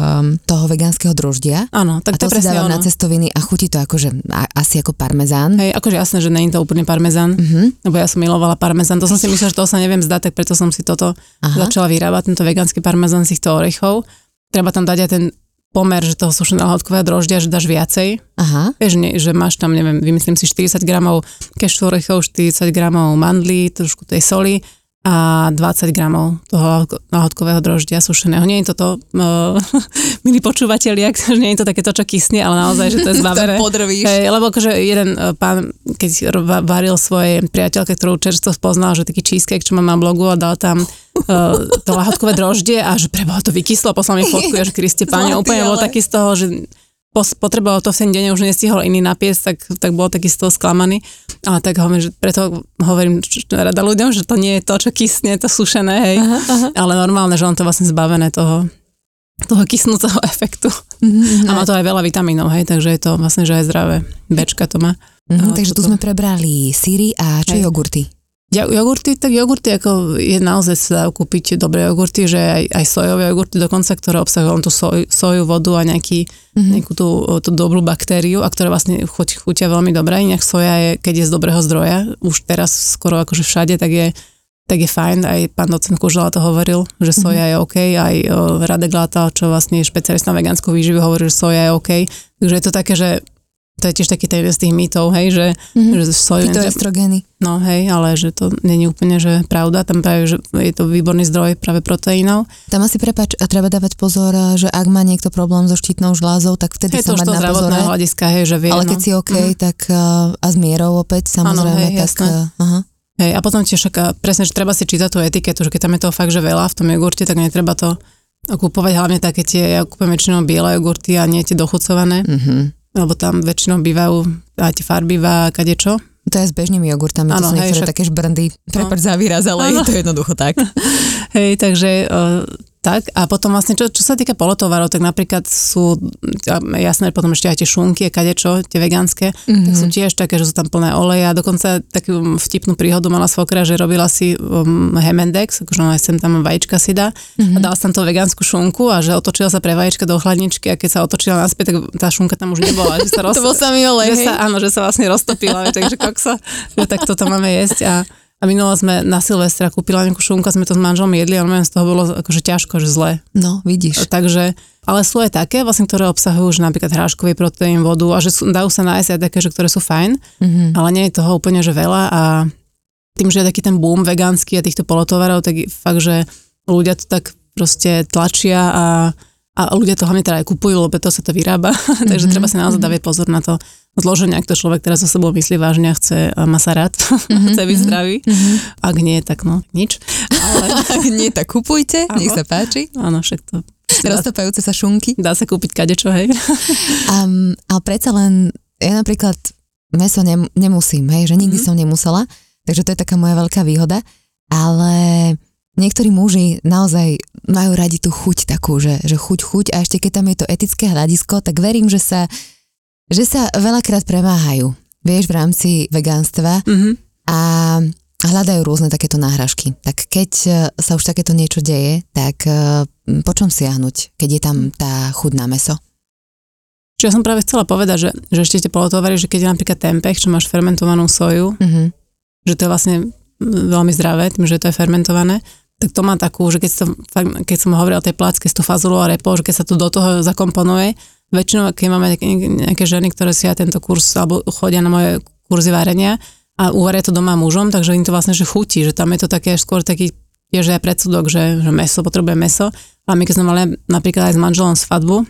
toho vegánskeho droždia. Áno, a tak to, to, je si dávam ono. na cestoviny a chutí to akože a, asi ako parmezán. Hej, akože jasné, že není to úplne parmezán, Mhm. lebo ja som milovala parmezán. To som si myslela, že to sa neviem zdať, tak preto som si toto Aha. začala vyrábať, tento vegánsky parmezán z týchto orechov. Treba tam dať aj ten pomer, že toho sušeného hodkového droždia, že dáš viacej. Aha. Vieš, nie, že máš tam, neviem, vymyslím si 40 gramov kešu orechov, 40 gramov mandlí, trošku tej soli a 20 gramov toho náhodkového droždia sušeného. Nie je toto, uh, milí počúvatelia, že nie je to takéto, čo kysne, ale naozaj, že to je podrvíš. Hej, lebo akože jeden uh, pán, keď varil svojej priateľke, ktorú čerstvo spoznal, že taký cheesecake, čo má na blogu a dal tam uh, to lahodkové droždie a že preboha to vykyslo, poslal mi fotku, ja, že Kriste páne, úplne bol taký z toho, že potreboval to v ten deň, už nestihol iný napiesť, tak, tak bol taký z toho sklamaný. Ale tak hovorím, že preto hovorím rada ľuďom, že to nie je to, čo kysne, to sušené, hej. Aha, aha. Ale normálne, že on to vlastne zbavené toho, toho kysnúceho efektu. Mhm, A má to aj veľa vitamínov, hej, takže je to vlastne, že aj zdravé. Bečka to má. Mhm, No, takže tu sme prebrali síry a čo Hej. jogurty? Jogurty, tak jogurty ako je naozaj sa dajú kúpiť dobré jogurty, že aj, aj sojové jogurty dokonca, ktoré obsahujú len tú soj, soju, vodu a nejaký, mm-hmm. nejakú tú, tú dobrú baktériu a ktoré vlastne chuť, chutia veľmi dobre. Inak soja je, keď je z dobrého zdroja, už teraz skoro akože všade, tak je, tak je fajn. Aj pán docent Kužela to hovoril, že soja je OK, aj Radek Látal, čo vlastne je špecialista na vegánsku výživu, hovorí, že soja je OK. Takže je to také, že to je tiež taký ten z tých mýtov, hej, že, mm-hmm. že soju... Fitoestrogény. No hej, ale že to není úplne, že pravda, tam práve, že je to výborný zdroj práve proteínov. Tam asi, prepač, a treba dávať pozor, že ak má niekto problém so štítnou žlázou, tak vtedy je sa to mať na pozore. hľadiska, hej, že vie, Ale keď no. si OK, mm. tak a s mierou opäť, samozrejme, ano, hej, tak... Jasné. Aha. Hej, a potom tiež presne, že treba si čítať tú etiketu, že keď tam je toho fakt, že veľa v tom jogurte, tak netreba to kúpovať hlavne také tie, ja kúpujem väčšinou biele jogurty a nie tie dochucované. Mm-hmm lebo tam väčšinou bývajú aj tie farbivá a kadečo. To je s bežnými jogurtami, ano, to sú niektoré hej, však... také žbrndy. Prepač no. za výraz, ale ano. je to jednoducho tak. hej, takže uh, tak a potom vlastne, čo, čo sa týka polotovarov, tak napríklad sú, jasné, potom ešte aj tie šunky, kadečo, tie vegánske, mm-hmm. tak sú mhm. tiež také, že sú tam plné oleja. Dokonca takú vtipnú príhodu mala svokra, že robila si um, hemendex, akože aj sem tam vajíčka si dá mm-hmm. a dala tam to vegánsku šunku a že otočila sa pre vajíčka do chladničky a keď sa otočila naspäť, tak tá šunka tam už nebola. Že sa roz... to bol samý olej, že sa, Áno, že sa vlastne roztopila, takže koksa, že tak toto máme jesť a a minule sme na Silvestra kúpila nejakú šunku, sme to s manželom jedli, ale z toho bolo akože ťažko, že zle. No, vidíš. Takže, ale sú aj také, vlastne, ktoré obsahujú už napríklad hráškový proteín, vodu a že sú, dajú sa nájsť aj také, že ktoré sú fajn, mm-hmm. ale nie je toho úplne, že veľa a tým, že je taký ten boom vegánsky a týchto polotovarov, tak fakt, že ľudia to tak proste tlačia a a ľudia to hlavne teda aj kupujú, lebo to sa to vyrába, takže mm-hmm. treba si naozaj dávať pozor na to zloženie, ak to človek teraz so sebou myslí vážne a chce, a má sa rád, mm-hmm. chce byť mhm, zdravý. Mm-hmm. Ak nie, tak no, nič. Ale... Ak nie, tak kupujte, ano. nech sa páči. Áno, však to... Roztopajúce sa šunky. Dá sa kúpiť kadečo, hej. um, ale predsa len, ja napríklad meso nem, nemusím, hej, že nikdy mm-hmm. som nemusela, takže to je taká moja veľká výhoda, ale niektorí muži naozaj majú radi tú chuť takú, že, že chuť, chuť a ešte keď tam je to etické hľadisko, tak verím, že sa, že sa veľakrát premáhajú, vieš, v rámci vegánstva mm-hmm. a hľadajú rôzne takéto náhražky. Tak keď e, sa už takéto niečo deje, tak e, po čom siahnuť, keď je tam tá chuť na meso? Čiže ja som práve chcela povedať, že, že ešte tie polotovary, že keď je napríklad tempeh, čo máš fermentovanú soju, mm-hmm. že to je vlastne veľmi zdravé, tým, že to je fermentované, tak to má takú, že keď som, keď som hovorila o tej placke s tú fazulu a repo, že keď sa to do toho zakomponuje, väčšinou, keď máme nejaké, ženy, ktoré si ja tento kurz, alebo chodia na moje kurzy varenia a uvaria to doma mužom, takže im to vlastne že chutí, že tam je to také skôr taký že aj predsudok, že, že meso, potrebuje meso. A my keď sme mali napríklad aj s manželom svadbu,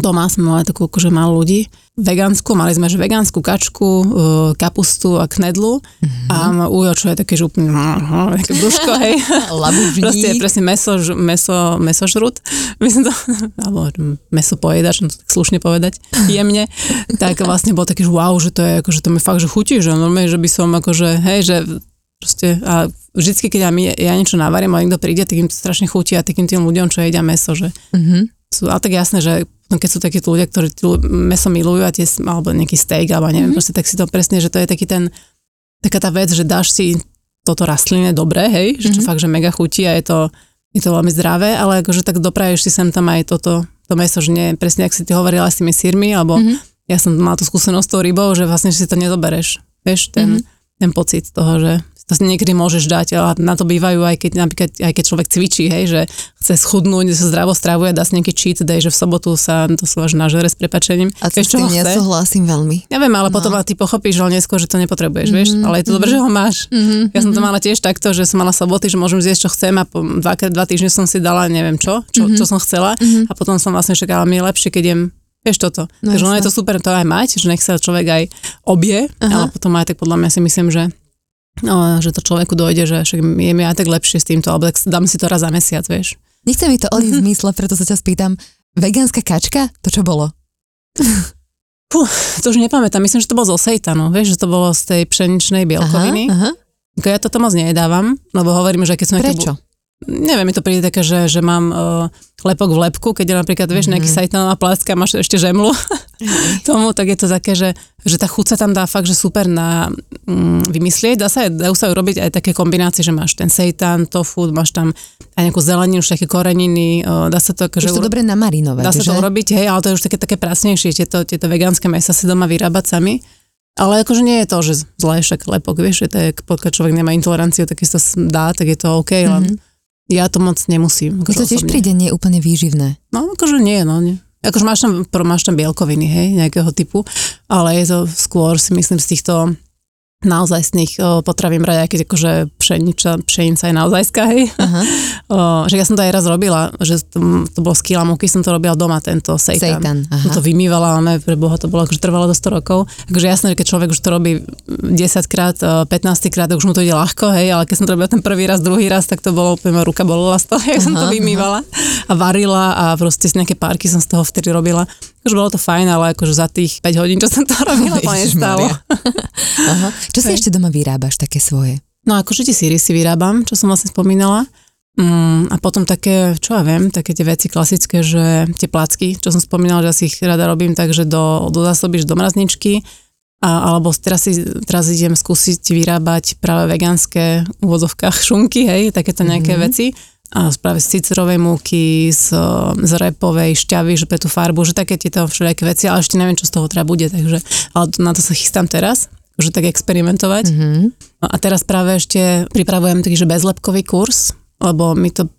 doma sme mali takú akože malú ľudí, vegánsku, mali sme že vegánsku kačku, uh, kapustu a knedlu. Mm-hmm. a ujo, čo je také, že úplne také brúško, hej. Proste je presne meso, meso, mesožrut, myslím to, alebo meso pojedač, no to tak slušne povedať, jemne, tak vlastne bol taký, že wow, že to je, akože to mi fakt, že chutí, že normálne, že by som akože, hej, že proste, a vždycky, keď ja, ja niečo navarím a niekto príde, tak im to strašne chutí a takým tým ľuďom, čo jedia meso, že mm-hmm sú, ale tak jasné, že no keď sú takí ľudia, ktorí meso milujú a tie, alebo nejaký steak, alebo neviem, mm-hmm. proste tak si to presne, že to je taký ten, taká tá vec, že dáš si toto rastlinné dobre, hej, že čo mm-hmm. fakt, že mega chutí a je to, je to veľmi zdravé, ale akože tak dopraješ si sem tam aj toto, to meso, že nie, presne ak si ty hovorila s tými sírmi, alebo mm-hmm. ja som mala tú skúsenosť s tou rybou, že vlastne že si to nezobereš, vieš, ten, mm-hmm. ten pocit toho, že to si niekedy môžeš dať, ale na to bývajú aj keď, napríklad, aj keď človek cvičí, hej, že chce schudnúť, sa zdravo stravuje, dá si nejaký cheat day, že v sobotu sa to až nažere s prepačením. A to s tým ja súhlasím veľmi. Ja viem, ale no. potom ty pochopíš, že neskôr, že to nepotrebuješ, mm-hmm, vieš, mhm, ale je to mm-hmm. dobré, že ho máš. Mm-hmm, ja som to mhm. mala tiež takto, že som mala soboty, že môžem zjesť, čo chcem a po dva, dva týždne som si dala neviem čo, čo, mm-hmm. čo som chcela mm-hmm. a potom som vlastne čakala, mi je lepšie, keď jem Vieš toto. No, Takže ono je to super to aj mať, že nech sa človek aj obie, Aha. ale potom aj tak podľa mňa si myslím, že No, že to človeku dojde, že však je mi aj tak lepšie s týmto, alebo dám si to raz za mesiac, vieš. Nechce mi to odísť v zmysle, preto sa ťa spýtam. Vegánska kačka? To čo bolo? Puh, to už nepamätám, myslím, že to bolo zo sejtanu, vieš, že to bolo z tej pšeničnej bielkoviny. Aha, aha. Ja toto moc nejedávam, lebo hovorím, že keď som... Prečo? Nejaký, neviem, mi to príde také, že, že mám uh, lepok v lepku, keď je napríklad, vieš, mm-hmm. nejaký sajtanová plácka a máš ešte žemlu mm-hmm. tomu, tak je to také, že, že tá chuť sa tam dá fakt, že super na um, vymyslieť. Dá sa, dajú sa urobiť aj také kombinácie, že máš ten seitan, tofu, máš tam aj nejakú zeleninu, také koreniny, uh, dá sa to... Už to uro... dobre namarinovať, Dá sa že? to urobiť, hej, ale to je už také, také prasnejšie, tieto, tieto vegánske mesa si doma vyrábať sami. Ale akože nie je to, že zle, však lepok, vieš, že to je, pokiaľ človek nemá intoleranciu, tak si to dá, tak je to OK, mm-hmm. Ja to moc nemusím. Akože to tiež príde nie úplne výživné. No, akože nie, no. Nie. Akože máš tam, máš tam bielkoviny, hej, nejakého typu, ale je to skôr si myslím z týchto naozajstných potravín brať, keď akože pšenica, pšenica je naozajská, hej. Aha. o, že ja som to aj raz robila, že to, to bolo z kila múky, som to robila doma, tento seitan. seitan aha. Som to vymývala, ale pre Boha to bolo, akože trvalo do 100 rokov. Takže jasné, že keď človek už to robí 10 krát, 15 krát, už mu to ide ľahko, hej, ale keď som to robila ten prvý raz, druhý raz, tak to bolo, úplne ruka bolela z toho, jak som to vymývala aha. a varila a proste z nejaké párky som z toho vtedy robila. Už bolo to fajn, ale akože za tých 5 hodín, čo som to robila, to nestalo. Aha. Čo si ešte doma vyrábaš také svoje? No akože tie síry si vyrábam, čo som vlastne spomínala. Mm, a potom také, čo ja viem, také tie veci klasické, že tie placky, čo som spomínala, že asi ich rada robím, takže do, do zásobíš do mrazničky, a, alebo teraz, si, teraz idem skúsiť vyrábať práve vegánske v úvodzovkách šunky, hej, takéto nejaké mm-hmm. veci práve z cicerovej múky, z, z repovej šťavy, že pre tú farbu, že také tieto všelijaké veci, ale ešte neviem, čo z toho teda bude, takže ale na to sa chystám teraz, že tak experimentovať. Mm-hmm. No a teraz práve ešte pripravujem taký, že bezlepkový kurz, lebo mi to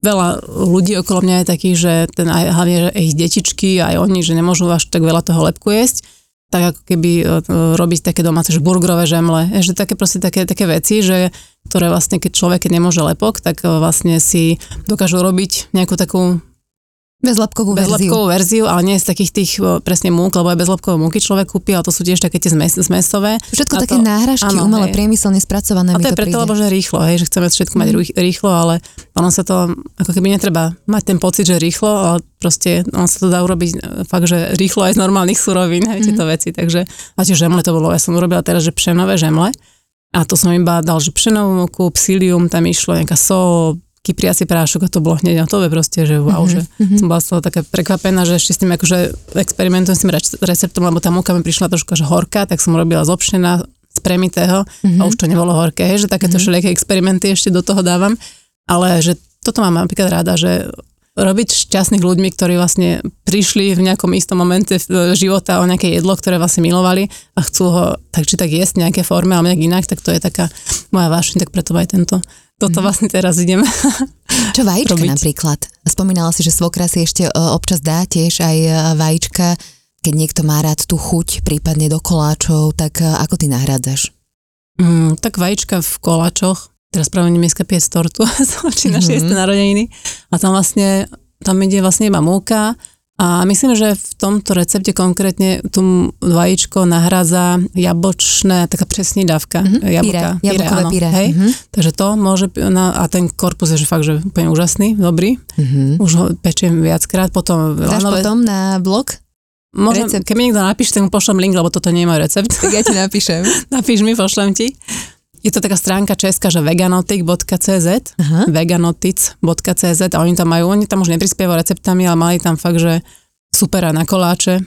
veľa ľudí okolo mňa je takých, že ten aj, hlavne že ich detičky, aj oni, že nemôžu až tak veľa toho lepku jesť, tak ako keby e, robiť také domáce, že burgerové žemle, že také proste také, také veci, že ktoré vlastne, keď človek nemôže lepok, tak e, vlastne si dokážu robiť nejakú takú Bezlepkovú verziu. Bezlepkovú verziu, ale nie z takých tých presne múk, lebo aj bezlepkové múky človek kúpi, ale to sú tiež také tie zmes, zmesové. Všetko a také to, náhražky, áno, umelé, priemyselne spracované. A to, je preto, lebo že rýchlo, hej, že chceme všetko mať mm. rýchlo, ale ono sa to, ako keby netreba mať ten pocit, že rýchlo, ale proste on sa to dá urobiť e, fakt, že rýchlo aj z normálnych surovín, hej, mm. tieto veci. Takže a tie žemle to bolo, ja som urobila teraz, že pšenové žemle. A to som iba dal, že pšenovú múku, psilium, tam išlo nejaká sol, kypriaci prášok a to bolo hneď hotové proste, že wow, mm-hmm. že mm-hmm. som bola z toho taká prekvapená, že ešte s tým akože experimentujem s tým receptom, lebo tá múka mi prišla trošku že horká, tak som robila zopšená z premitého mm-hmm. a už to nebolo horké, hej, že takéto mm-hmm. všelijaké experimenty ešte do toho dávam, ale že toto mám napríklad rada, že robiť šťastných ľuďmi, ktorí vlastne prišli v nejakom istom momente života o nejaké jedlo, ktoré vlastne milovali a chcú ho tak či tak jesť v nejaké forme alebo nejak inak, tak to je taká moja vášeň, tak preto aj tento toto mhm. vlastne teraz ideme Čo vajíčka robiť. napríklad? Spomínala si, že svokra si ešte e, občas dá tiež aj e, vajíčka, keď niekto má rád tú chuť, prípadne do koláčov, tak e, ako ty nahrádzaš? Mm, tak vajíčka v koláčoch, teraz práve dneska piec tortu, na mm-hmm. narodeniny a tam vlastne, tam ide vlastne iba múka, a myslím, že v tomto recepte konkrétne tú vajíčko nahrádza jablčné, taká presný dávka. Mm-hmm. Jablka, píre, píre, áno, píre. Hej? Mm-hmm. Takže to môže, a ten korpus je že fakt, že úplne úžasný, dobrý. Mm-hmm. Už ho pečiem viackrát. Potom Dáš lanové... potom na blog? Môžem, recept. keď mi niekto napíše, tak mu pošlem link, lebo toto nie je môj recept. Tak ja ti napíšem. Napíš mi, pošlem ti. Je to taká stránka česká, že veganotic.cz, veganotic.cz a oni tam majú, oni tam už neprispievajú receptami, ale mali tam fakt, že super na koláče,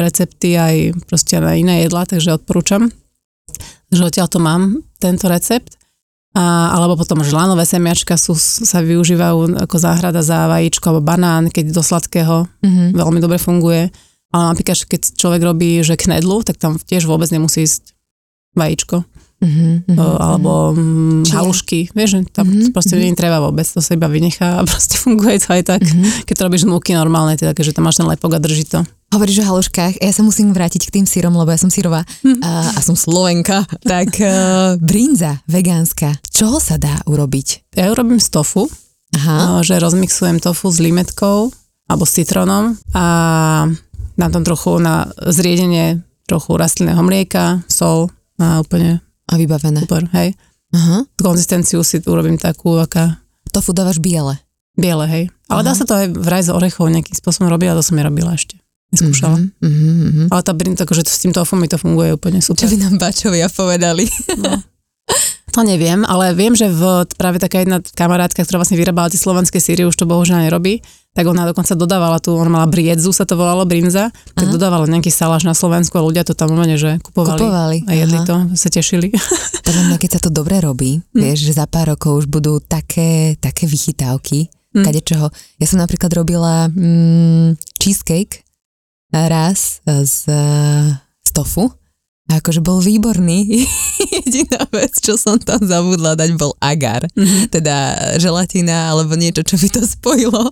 recepty aj proste na iné jedla, takže odporúčam. Takže odtiaľ to mám, tento recept. A, alebo potom žlanové semiačka sú, sa využívajú ako záhrada za vajíčko alebo banán, keď do sladkého mm-hmm. veľmi dobre funguje. Ale napríklad, keď človek robí že knedlu, tak tam tiež vôbec nemusí ísť vajíčko. Mm-hmm, alebo mm, halušky, vieš, tam mm-hmm, proste mm-hmm. nie treba vôbec, to sa iba vynechá a proste funguje to aj tak. Mm-hmm. Keď to robíš z múky normálne, teda, že tam máš ten lepok a drží to. Hovoríš o haluškách, ja sa musím vrátiť k tým sírom, lebo ja som sírová mm. a, a som Slovenka. Tak uh, brinza vegánska, čoho sa dá urobiť? Ja urobím z tofu, Aha. Uh, že rozmixujem tofu s limetkou alebo s citrónom a dám tam trochu na zriedenie trochu rastlinného mlieka, sol a úplne a vybavené. Super, hej. Aha. Konzistenciu si urobím takú, aká... Tofu dávaš biele. Biele, hej. Ale Aha. dá sa to aj vraj z orechov nejakým spôsobom robiť, a to som nerobila ešte. Neskúšala. Mm-hmm, mm-hmm. Ale tá brin, takže s tým tofu mi to funguje úplne super. Čo by nám bačovia povedali? No. To neviem, ale viem, že v, práve taká jedna kamarátka, ktorá vlastne vyrábala tie slovenské síry, už to bohužiaľ nerobí, tak ona dokonca dodávala tu, ona mala briedzu, sa to volalo brinza, tak Aha. dodávala nejaký saláš na Slovensku a ľudia to tam umene, že kupovali, kupovali. a jedli Aha. to, sa tešili. Podľa mňa, keď sa to dobre robí, hm. vieš, že za pár rokov už budú také, také vychytávky, hm. čoho. Ja som napríklad robila mm, cheesecake raz z, z tofu A akože bol výborný. Jediná vec, čo som tam zabudla dať, bol agar. Mm-hmm. Teda želatina alebo niečo, čo by to spojilo.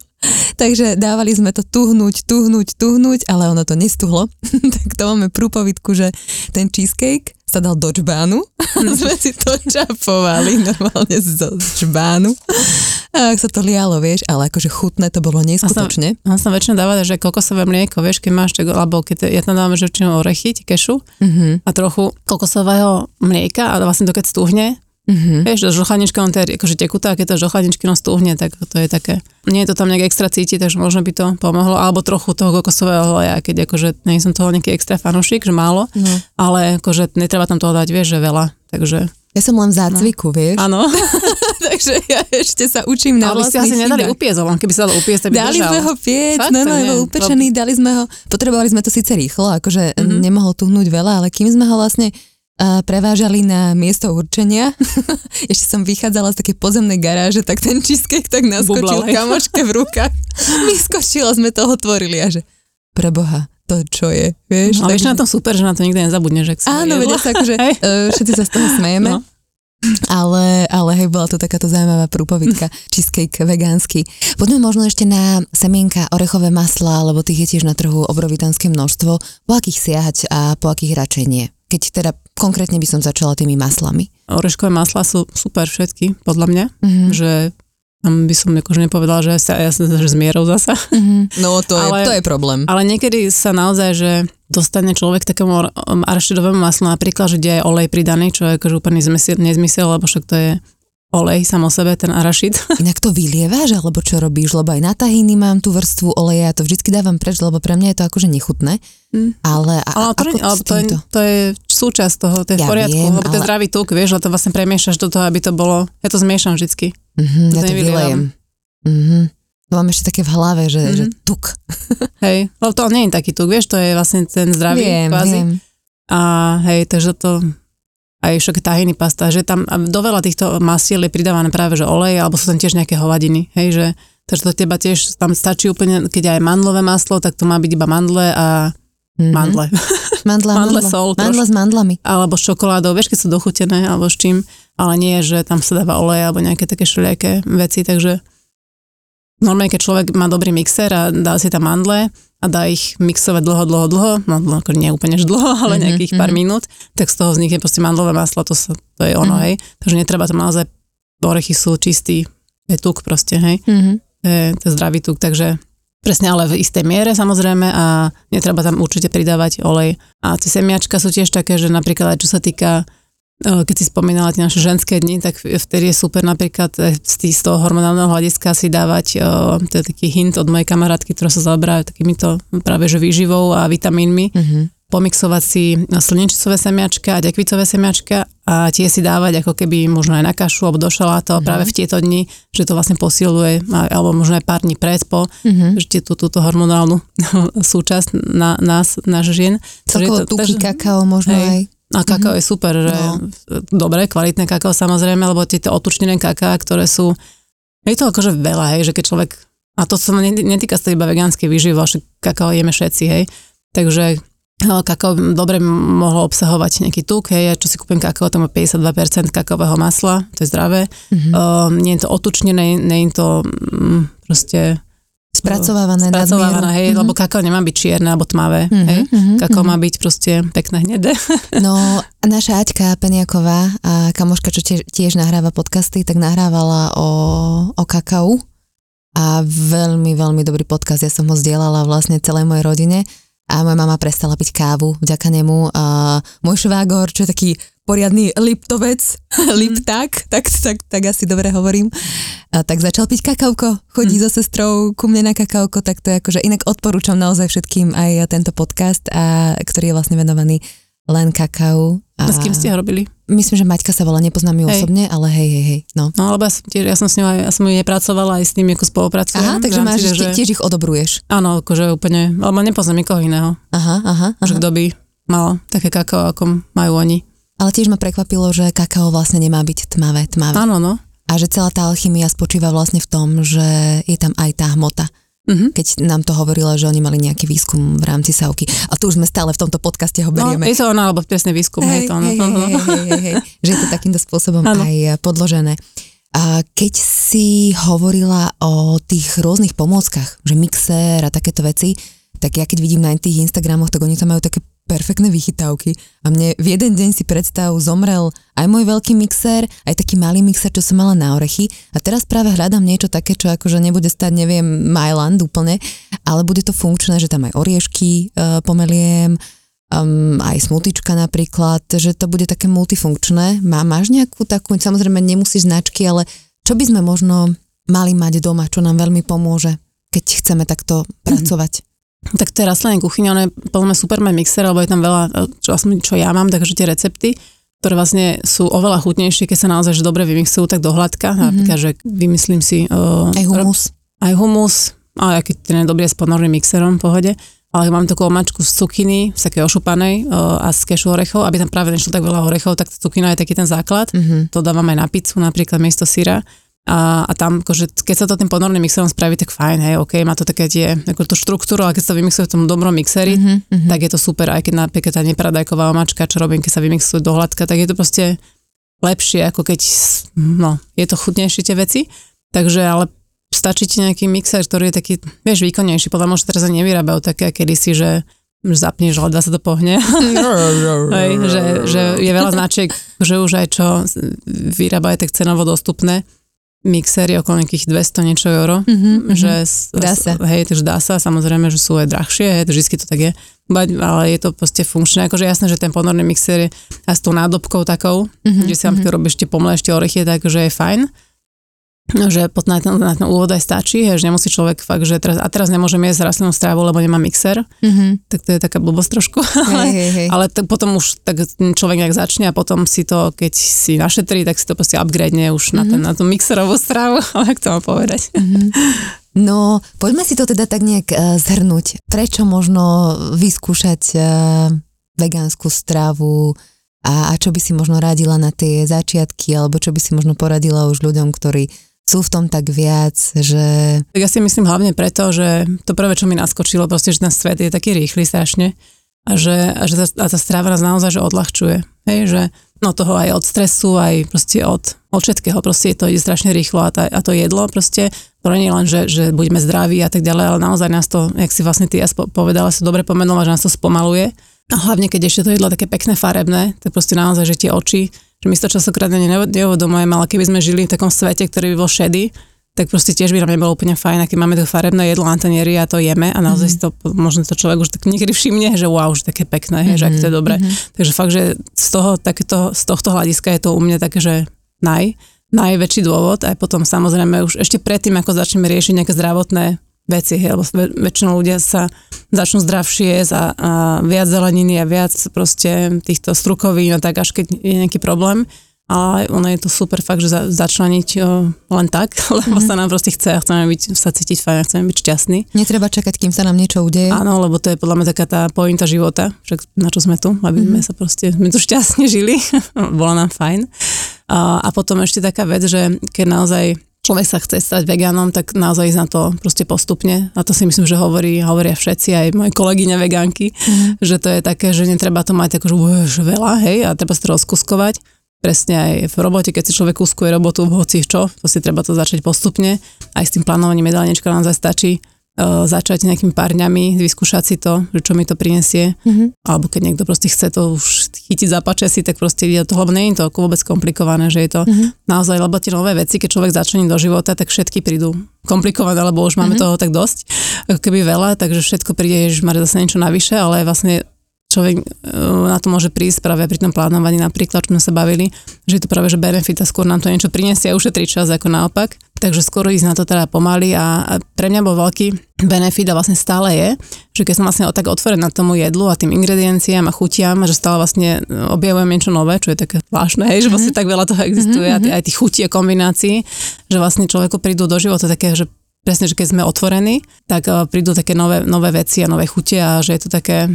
Takže dávali sme to tuhnúť, tuhnúť, tuhnúť, ale ono to nestuhlo. tak to máme prúpovidku, že ten cheesecake sa dal do čbánu. sme si to čapovali normálne zo čbánu. A ak sa to lialo, vieš, ale akože chutné to bolo neskutočne. On sa väčšinou dáva, že kokosové mlieko, vieš, keď máš, tak, alebo keď ja tam dávam väčšinou orechy, kešu mm-hmm. a trochu kokosového mlieka a vlastne to keď stuhne, Mm-hmm. Vieš, on to je akože tekutá, keď to žochaničky no stúhne, tak to je také, nie je to tam nejak extra cítiť, takže možno by to pomohlo, alebo trochu toho kokosového oleja, keď akože nie som toho nejaký extra fanúšik, že málo, no. ale akože netreba tam toho dať, vieš, že veľa, takže... Ja som len v zácviku, no. vieš. Áno. takže ja ešte sa učím na Ale ste asi nedali upiecť, len keby sa dalo upiecť, by Dali držal. sme ho piec, no, no, bol upečený, dali sme ho, potrebovali sme to síce rýchlo, akože mm-hmm. nemohol tuhnúť veľa, ale kým sme ho vlastne prevážali na miesto určenia. Ešte som vychádzala z také pozemnej garáže, tak ten cheesecake tak naskočil Bublale. kamoške v rukách. Vyskočila, sme toho tvorili a že preboha, to čo je, vieš. No, ale na tom super, že na to nikdy nezabudne, že Áno, vedia sa akože, uh, všetci sa z toho smejeme. No. Ale, ale hej, bola to takáto zaujímavá prúpovidka, cheesecake vegánsky. Poďme možno ešte na semienka, orechové masla, lebo tých je tiež na trhu obrovitánske množstvo. Po akých siahať a po akých radšej nie? Keď teda konkrétne by som začala tými maslami. Oreškové masla sú super všetky, podľa mňa, mm-hmm. že tam by som akože nepovedala, že sa ja som že zmierou zasa. Mm-hmm. No to je, ale, to je problém. Ale niekedy sa naozaj, že dostane človek takému arašidovému maslu, napríklad, že kde je olej pridaný, čo je akože úplný nezmysel, lebo však to je olej samo sebe, ten arašid. Inak to vylievaš, alebo čo robíš? Lebo aj na tahiny mám tú vrstvu oleja, to vždycky dávam preč, lebo pre mňa je to akože nechutné. Mm. Ale, a, ale, to, ale to, je, to je súčasť toho, to je ja v poriadku, viem, lebo ale... to je zdravý tuk, vieš, ale to vlastne premiešaš do toho, aby to bolo, ja to zmiešam vždycky. Mm-hmm, ja to vylejem. Mm-hmm. To mám ešte také v hlave, že, mm-hmm. že tuk. hej, lebo to nie je taký tuk, vieš, to je vlastne ten zdravý viem, kvázi. Viem. A hej, takže to aj však tahiny pasta, že tam do veľa týchto masiel je pridávané práve že olej, alebo sú tam tiež nejaké hovadiny, hej, že takže to teba tiež tam stačí úplne, keď aj mandlové maslo, tak to má byť iba mandle a mm-hmm. mandle. Mandla, mandle, sol. Mandle s mandlami. Alebo s čokoládou, vieš, keď sú dochutené, alebo s čím, ale nie, že tam sa dáva olej alebo nejaké také všelijaké veci, takže normálne, keď človek má dobrý mixer a dá si tam mandle, a dá ich mixovať dlho, dlho, dlho, no ako nie úplne dlho, ale mm-hmm, nejakých pár mm-hmm. minút, tak z toho vznikne proste mandlové maslo, to, sa, to je ono, mm-hmm. hej. Takže netreba tam naozaj, orechy sú čistý, je tuk proste, hej. Mm-hmm. To, je, to je zdravý tuk, takže presne ale v istej miere samozrejme a netreba tam určite pridávať olej. A tie semiačka sú tiež také, že napríklad čo sa týka keď si spomínala tie naše ženské dni, tak vtedy je super napríklad e, z toho hormonálneho hľadiska si dávať, to je taký hint od mojej kamarátky, ktorá sa zaoberá takýmito práve že výživou a vitamínmi, mm-hmm. Pomixovať si slnečicové semiačka a dekvicové semiačka a tie si dávať ako keby možno aj na kašu alebo do šaláto mm-hmm. práve v tieto dni, že to vlastne posiluje, alebo možno aj pár dní pred po, mm-hmm. že tú, túto hormonálnu súčasť na nás, náš žien. Celkovo tuky, kakao možno hej, aj a kakao mm-hmm. je super, že no. dobre, kvalitné kakao samozrejme, lebo tieto otučnené kaká, ktoré sú, je to akože veľa, hej, že keď človek, a to sa netýka sa iba vegánskej výživy, ale kakao jeme všetci, hej, takže kakao dobre mohlo obsahovať nejaký tuk, hej, čo si kúpim kakao, to má 52% kakaového masla, to je zdravé, mm-hmm. um, nie je to otučnené, nie je to um, proste Spracovávané Spracovávané, hej, mm-hmm. lebo kakao nemá byť čierne alebo tmavé, mm-hmm, hej. Mm-hmm, kakao mm-hmm. má byť proste pekné hnedé. No, naša Aťka Peniaková, a kamoška, čo tiež, tiež nahráva podcasty, tak nahrávala o, o kakao a veľmi, veľmi dobrý podcast. Ja som ho zdieľala vlastne celej mojej rodine a moja mama prestala piť kávu vďaka nemu. A môj švágor, čo je taký poriadny liptovec, mm. lipták, tak, tak, tak asi dobre hovorím, a tak začal piť kakauko, chodí mm. so sestrou ku mne na kakauko, tak to je akože inak odporúčam naozaj všetkým aj tento podcast, a, ktorý je vlastne venovaný len kakao. A, a s kým ste ho robili? Myslím, že Maťka sa volá, nepoznám ju hej. osobne, ale hej, hej, hej. No, no alebo ja som, tiež, ja som s ňou aj, ja som ju nepracovala aj s tým, ako spolupracujem. Aha, takže máš, že... tiež ich odobruješ. Áno, akože úplne, alebo nepoznám nikoho iného. Aha, aha. aha. Že kto by mal také kakao, ako majú oni. Ale tiež ma prekvapilo, že kakao vlastne nemá byť tmavé, tmavé. Áno, no. A že celá tá alchymia spočíva vlastne v tom, že je tam aj tá hmota. Uh-huh. keď nám to hovorila, že oni mali nejaký výskum v rámci Savky. A tu už sme stále v tomto podcaste ho berieme. No, je to ona, alebo presne výskum. Hej, je to ono. hej, hej, hej, hej, hej, hej, že je to takýmto spôsobom Áno. aj podložené. A keď si hovorila o tých rôznych pomôckach, že mixér a takéto veci, tak ja keď vidím na tých Instagramoch, tak oni tam majú také perfektné vychytávky. A mne v jeden deň si predstav zomrel aj môj veľký mixér, aj taký malý mixér, čo som mala na orechy. A teraz práve hľadám niečo také, čo akože nebude stať, neviem, Myland úplne, ale bude to funkčné, že tam aj oriešky uh, pomeliem, um, aj smutička napríklad, že to bude také multifunkčné. Má, máš nejakú takú, samozrejme nemusíš značky, ale čo by sme možno mali mať doma, čo nám veľmi pomôže, keď chceme takto pracovať? Tak to je rastlenie kuchyňa, ono je podľa mňa super mať mixer, lebo je tam veľa, čo, aspoň, čo ja mám, takže tie recepty, ktoré vlastne sú oveľa chutnejšie, keď sa naozaj že dobre vymixujú tak do hladka. Mm-hmm. Napríklad, že vymyslím si... Uh, Aj humus. Aj humus, ale keď ten je dobrý s ponorným mixerom, v pohode. Ale mám takú omačku z cukiny, z také ošupanej uh, a z kešu orechov, aby tam práve nešlo tak veľa orechov, tak cukina je taký ten základ. Mm-hmm. To dávam aj na pizzu, napríklad miesto syra. A, a tam, akože, keď sa to tým ponorným mixerom spraví, tak fajn, hej, OK, má to také tie, ako tú štruktúru, ale keď sa vymixuje v tom dobrom mixeri, mm-hmm. tak je to super, aj keď napríklad tá nepradajková omačka, čo robím, keď sa vymixuje do hladka, tak je to proste lepšie, ako keď, no, je to chutnejšie tie veci. Takže, ale stačí ti nejaký mixer, ktorý je taký, vieš, výkonnejší. Podľa možno teraz nevyrábajú také kedysi, že že zapneš ledva sa to pohne. Hej, že, že je veľa značiek, že už aj čo vyrábajú tak cenovo dostupné mixery okolo nejakých 200 niečo euro. Mm-hmm, že Dá sa. Hej, takže dá sa, samozrejme, že sú aj drahšie, hej, to vždy to tak je, ale je to proste funkčné, akože jasné, že ten ponorný mixer je a s tou nádobkou takou, Mhm, že si tam mm-hmm. robíš tie pomle ešte orechy, takže je fajn. Že pod na ten, na ten úvod aj stačí, že nemusí človek fakt, že teraz, a teraz nemôžem jesť rastlinnú strávu, lebo nemá mixer, Mm-hmm. tak to je taká blbosť trošku. Hej, hej, hej. Ale tak potom už tak človek nejak začne a potom si to, keď si našetrí, tak si to proste upgradene už na, ten, na tú mixerovú stravu, ale jak to mám povedať. No, poďme si to teda tak nejak uh, zhrnúť. Prečo možno vyskúšať uh, vegánsku stravu a, a čo by si možno radila na tie začiatky, alebo čo by si možno poradila už ľuďom, ktorí sú v tom tak viac, že... Ja si myslím hlavne preto, že to prvé, čo mi naskočilo, proste, že ten svet je taký rýchly strašne a že, a že tá, a tá stráva nás naozaj že odľahčuje. Hej, že no toho aj od stresu, aj proste od, od všetkého, proste to ide strašne rýchlo a, tá, a to jedlo proste, to nie je len, že, že budeme zdraví a tak ďalej, ale naozaj nás to, jak si vlastne ty ja povedala, si dobre pomenula, že nás to spomaluje. A hlavne, keď ešte to jedlo také pekné, farebné, tak proste naozaj, že tie oči, že my si to časokrát neuvedomujeme, ale keby sme žili v takom svete, ktorý by bol šedý, tak proste tiež by nám nebolo úplne fajn, a keď máme to farebné jedlo na tanieri a to jeme a naozaj si to, možno to človek už tak niekedy všimne, že wow, že také pekné, mm-hmm. že ak to je dobré. Mm-hmm. Takže fakt, že z toho, takéto, z tohto hľadiska je to u mňa také, že naj, najväčší dôvod, aj potom samozrejme už ešte predtým, ako začneme riešiť nejaké zdravotné veci, hej, lebo väč- väčšinou ľudia sa začnú zdravšie jesť a, a viac zeleniny a viac proste týchto strukovín a tak, až keď je nejaký problém. Ale ono je to super fakt, že za, začleniť o, len tak, lebo mm-hmm. sa nám proste chce a chceme byť, sa cítiť fajn, a chceme byť šťastní. Netreba čakať, kým sa nám niečo udeje. Áno, lebo to je podľa mňa taká tá pointa života, však na čo sme tu, aby mm-hmm. sme sa proste, sme tu šťastne žili, bolo nám fajn. A, a potom ešte taká vec, že keď naozaj človek sa chce stať vegánom, tak naozaj ísť na to proste postupne. A to si myslím, že hovorí, hovoria všetci, aj moje kolegyne vegánky, mm. že to je také, že netreba to mať akože už veľa, hej, a treba sa to rozkuskovať. Presne aj v robote, keď si človek kuskuje robotu, hoci čo, to si treba to začať postupne. Aj s tým plánovaním jedálnička naozaj stačí uh, začať nejakými pár dňami, vyskúšať si to, že čo mi to prinesie. Mhm. Alebo keď niekto proste chce to už chytiť za si, tak proste ide toho, lebo nie je to vôbec komplikované, že je to Mhm. naozaj, lebo tie nové veci, keď človek začne do života, tak všetky prídu komplikované, lebo už máme Mhm. toho tak dosť, ako keby veľa, takže všetko príde, že má zase niečo navyše, ale vlastne človek e, na to môže prísť práve pri tom plánovaní. Napríklad, čo sme sa bavili, že je to práve, že benefit a skôr nám to niečo prinesie a ušetrí čas ako naopak. Takže skoro ísť na to teda pomaly a, a pre mňa bol veľký benefit a vlastne stále je, že keď som vlastne tak otvorená tomu jedlu a tým ingredienciám a chutiam, že stále vlastne objavujem niečo nové, čo je také zvláštne, hej, že vlastne tak veľa toho existuje a t- aj tých chutí a kombinácií, že vlastne človeku prídu do života také, že presne, že keď sme otvorení, tak eh, prídu také nové, nové veci a nové chute a že je to také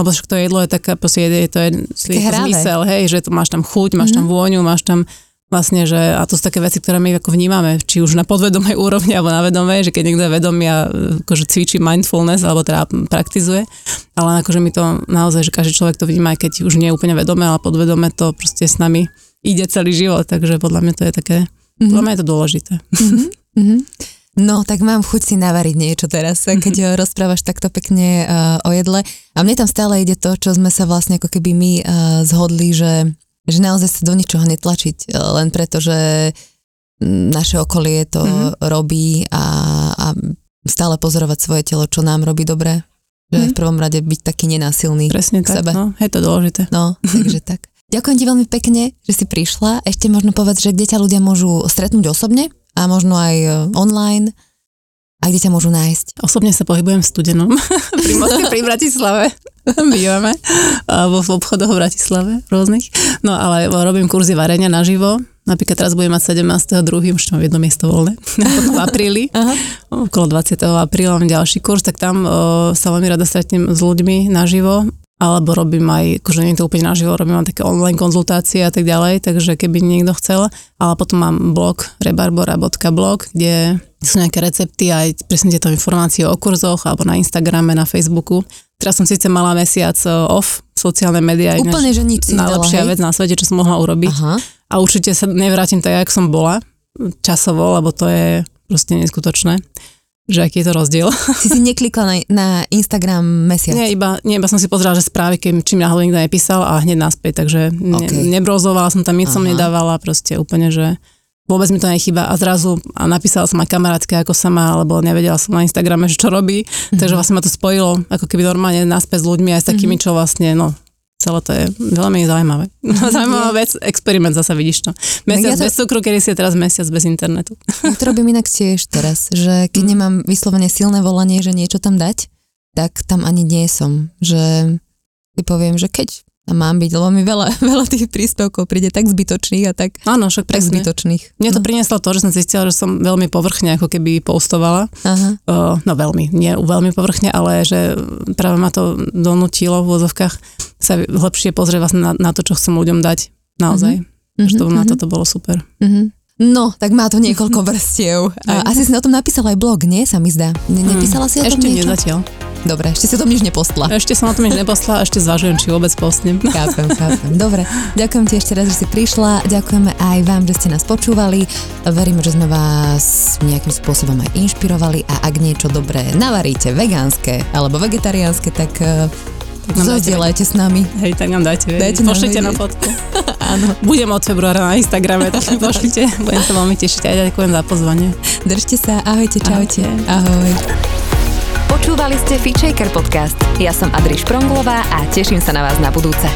lebo však to jedlo je také, proste je, to je, je to hravé. zmysel, hej, že to máš tam chuť, máš tam vôňu, máš tam Vlastne, že, a to sú také veci, ktoré my ako vnímame, či už na podvedomej úrovni alebo na vedomej, že keď niekto je vedomý a akože cvičí mindfulness alebo teda praktizuje, ale akože my to naozaj, že každý človek to vníma, keď už nie je úplne vedomé, ale podvedome to proste s nami ide celý život, takže podľa mňa to je také, mm-hmm. podľa mňa je to dôležité. Mm-hmm. No, tak mám chuť si navariť niečo teraz, keď rozprávaš takto pekne uh, o jedle. A mne tam stále ide to, čo sme sa vlastne ako keby my uh, zhodli, že že naozaj sa do ničoho netlačiť, len preto, že naše okolie to mm-hmm. robí a, a stále pozorovať svoje telo, čo nám robí dobre. Že mm-hmm. v prvom rade byť taký nenásilný Presne tak, sebe. no, je to dôležité. No, takže tak. Ďakujem ti veľmi pekne, že si prišla. Ešte možno povedať, že kde ťa ľudia môžu stretnúť osobne a možno aj e, online a kde ťa môžu nájsť? Osobne sa pohybujem v Studenom, pri Moskve, pri Bratislave. Bývame. Alebo v obchodoch v Bratislave rôznych. No ale robím kurzy varenia naživo. Napríklad teraz budem mať 17.2. už mám jedno miesto voľné. V apríli. Aha. Okolo 20. apríla mám ďalší kurz, tak tam o, sa veľmi rada stretnem s ľuďmi naživo alebo robím aj, akože nie je to úplne naživo, robím aj také online konzultácie a tak ďalej, takže keby niekto chcel, ale potom mám blog rebarbora.blog, kde sú nejaké recepty aj presne tieto informácie o kurzoch alebo na Instagrame, na Facebooku. Teraz som síce mala mesiac e, off, sociálne médiá. Úplne, že nič Najlepšia vec na svete, čo som mohla urobiť. Aha. A určite sa nevrátim tak, jak som bola časovo, lebo to je proste neskutočné že aký je to rozdiel. Si si neklikla na, na Instagram mesiac? Nie, iba, nie, iba som si pozrela, že správy, keď čím náhodou nikto nepísal a hneď naspäť, takže okay. ne, nebrozovala som tam, nič som nedávala, proste úplne, že vôbec mi to nechyba a zrazu a napísala som aj kamarátke ako sama, alebo nevedela som na Instagrame, že čo robí, mm-hmm. takže vlastne ma to spojilo ako keby normálne naspäť s ľuďmi aj s takými, mm-hmm. čo vlastne, no, celé to je veľmi zaujímavé. Zaujímavá vec, experiment zase vidíš to. Mesiac ja to... bez cukru, kedy si je teraz mesiac bez internetu. Ja to robím inak tiež teraz, že keď mm. nemám vyslovene silné volanie, že niečo tam dať, tak tam ani nie som. Že si poviem, že keď a mám byť, lebo mi veľa, veľa tých príspevkov príde tak zbytočných a tak, Áno, však tak zbytočných. Mne to no. prinieslo to, že som zistila, že som veľmi povrchne ako keby postovala. Aha. Uh, no veľmi, nie veľmi povrchne, ale že práve ma to donutilo v úzovkách sa lepšie pozrieť vlastne na, na to, čo chcem ľuďom dať. Naozaj. Uh-huh. Že to, uh-huh. na to bolo super. Uh-huh. No, tak má to niekoľko vrstiev. Asi si na tom napísala aj blog, nie? Sa mi zdá. Ne, nepísala si o tom Ešte niečo? nie zatiaľ. Dobre, ešte si o tom nič nepostla. Ešte som o tom nič nepostla, ešte zvažujem, či vôbec postnem. Chápem, chápem. Dobre, ďakujem ti ešte raz, že si prišla. Ďakujeme aj vám, že ste nás počúvali. Veríme, že sme vás nejakým spôsobom aj inšpirovali a ak niečo dobré navaríte, vegánske alebo vegetariánske, tak Zodielajte s nami. Hej, tak nám dajte vedieť. Dajte Pošlite na fotku. Áno. Budem od februára na Instagrame, tak pošlite. Budem sa veľmi tešiť a ďakujem za pozvanie. Držte sa, ahojte, čaute. Ahoj. Počúvali ste Fitchaker podcast. Ja som Adri Špronglová a teším sa na vás na budúce.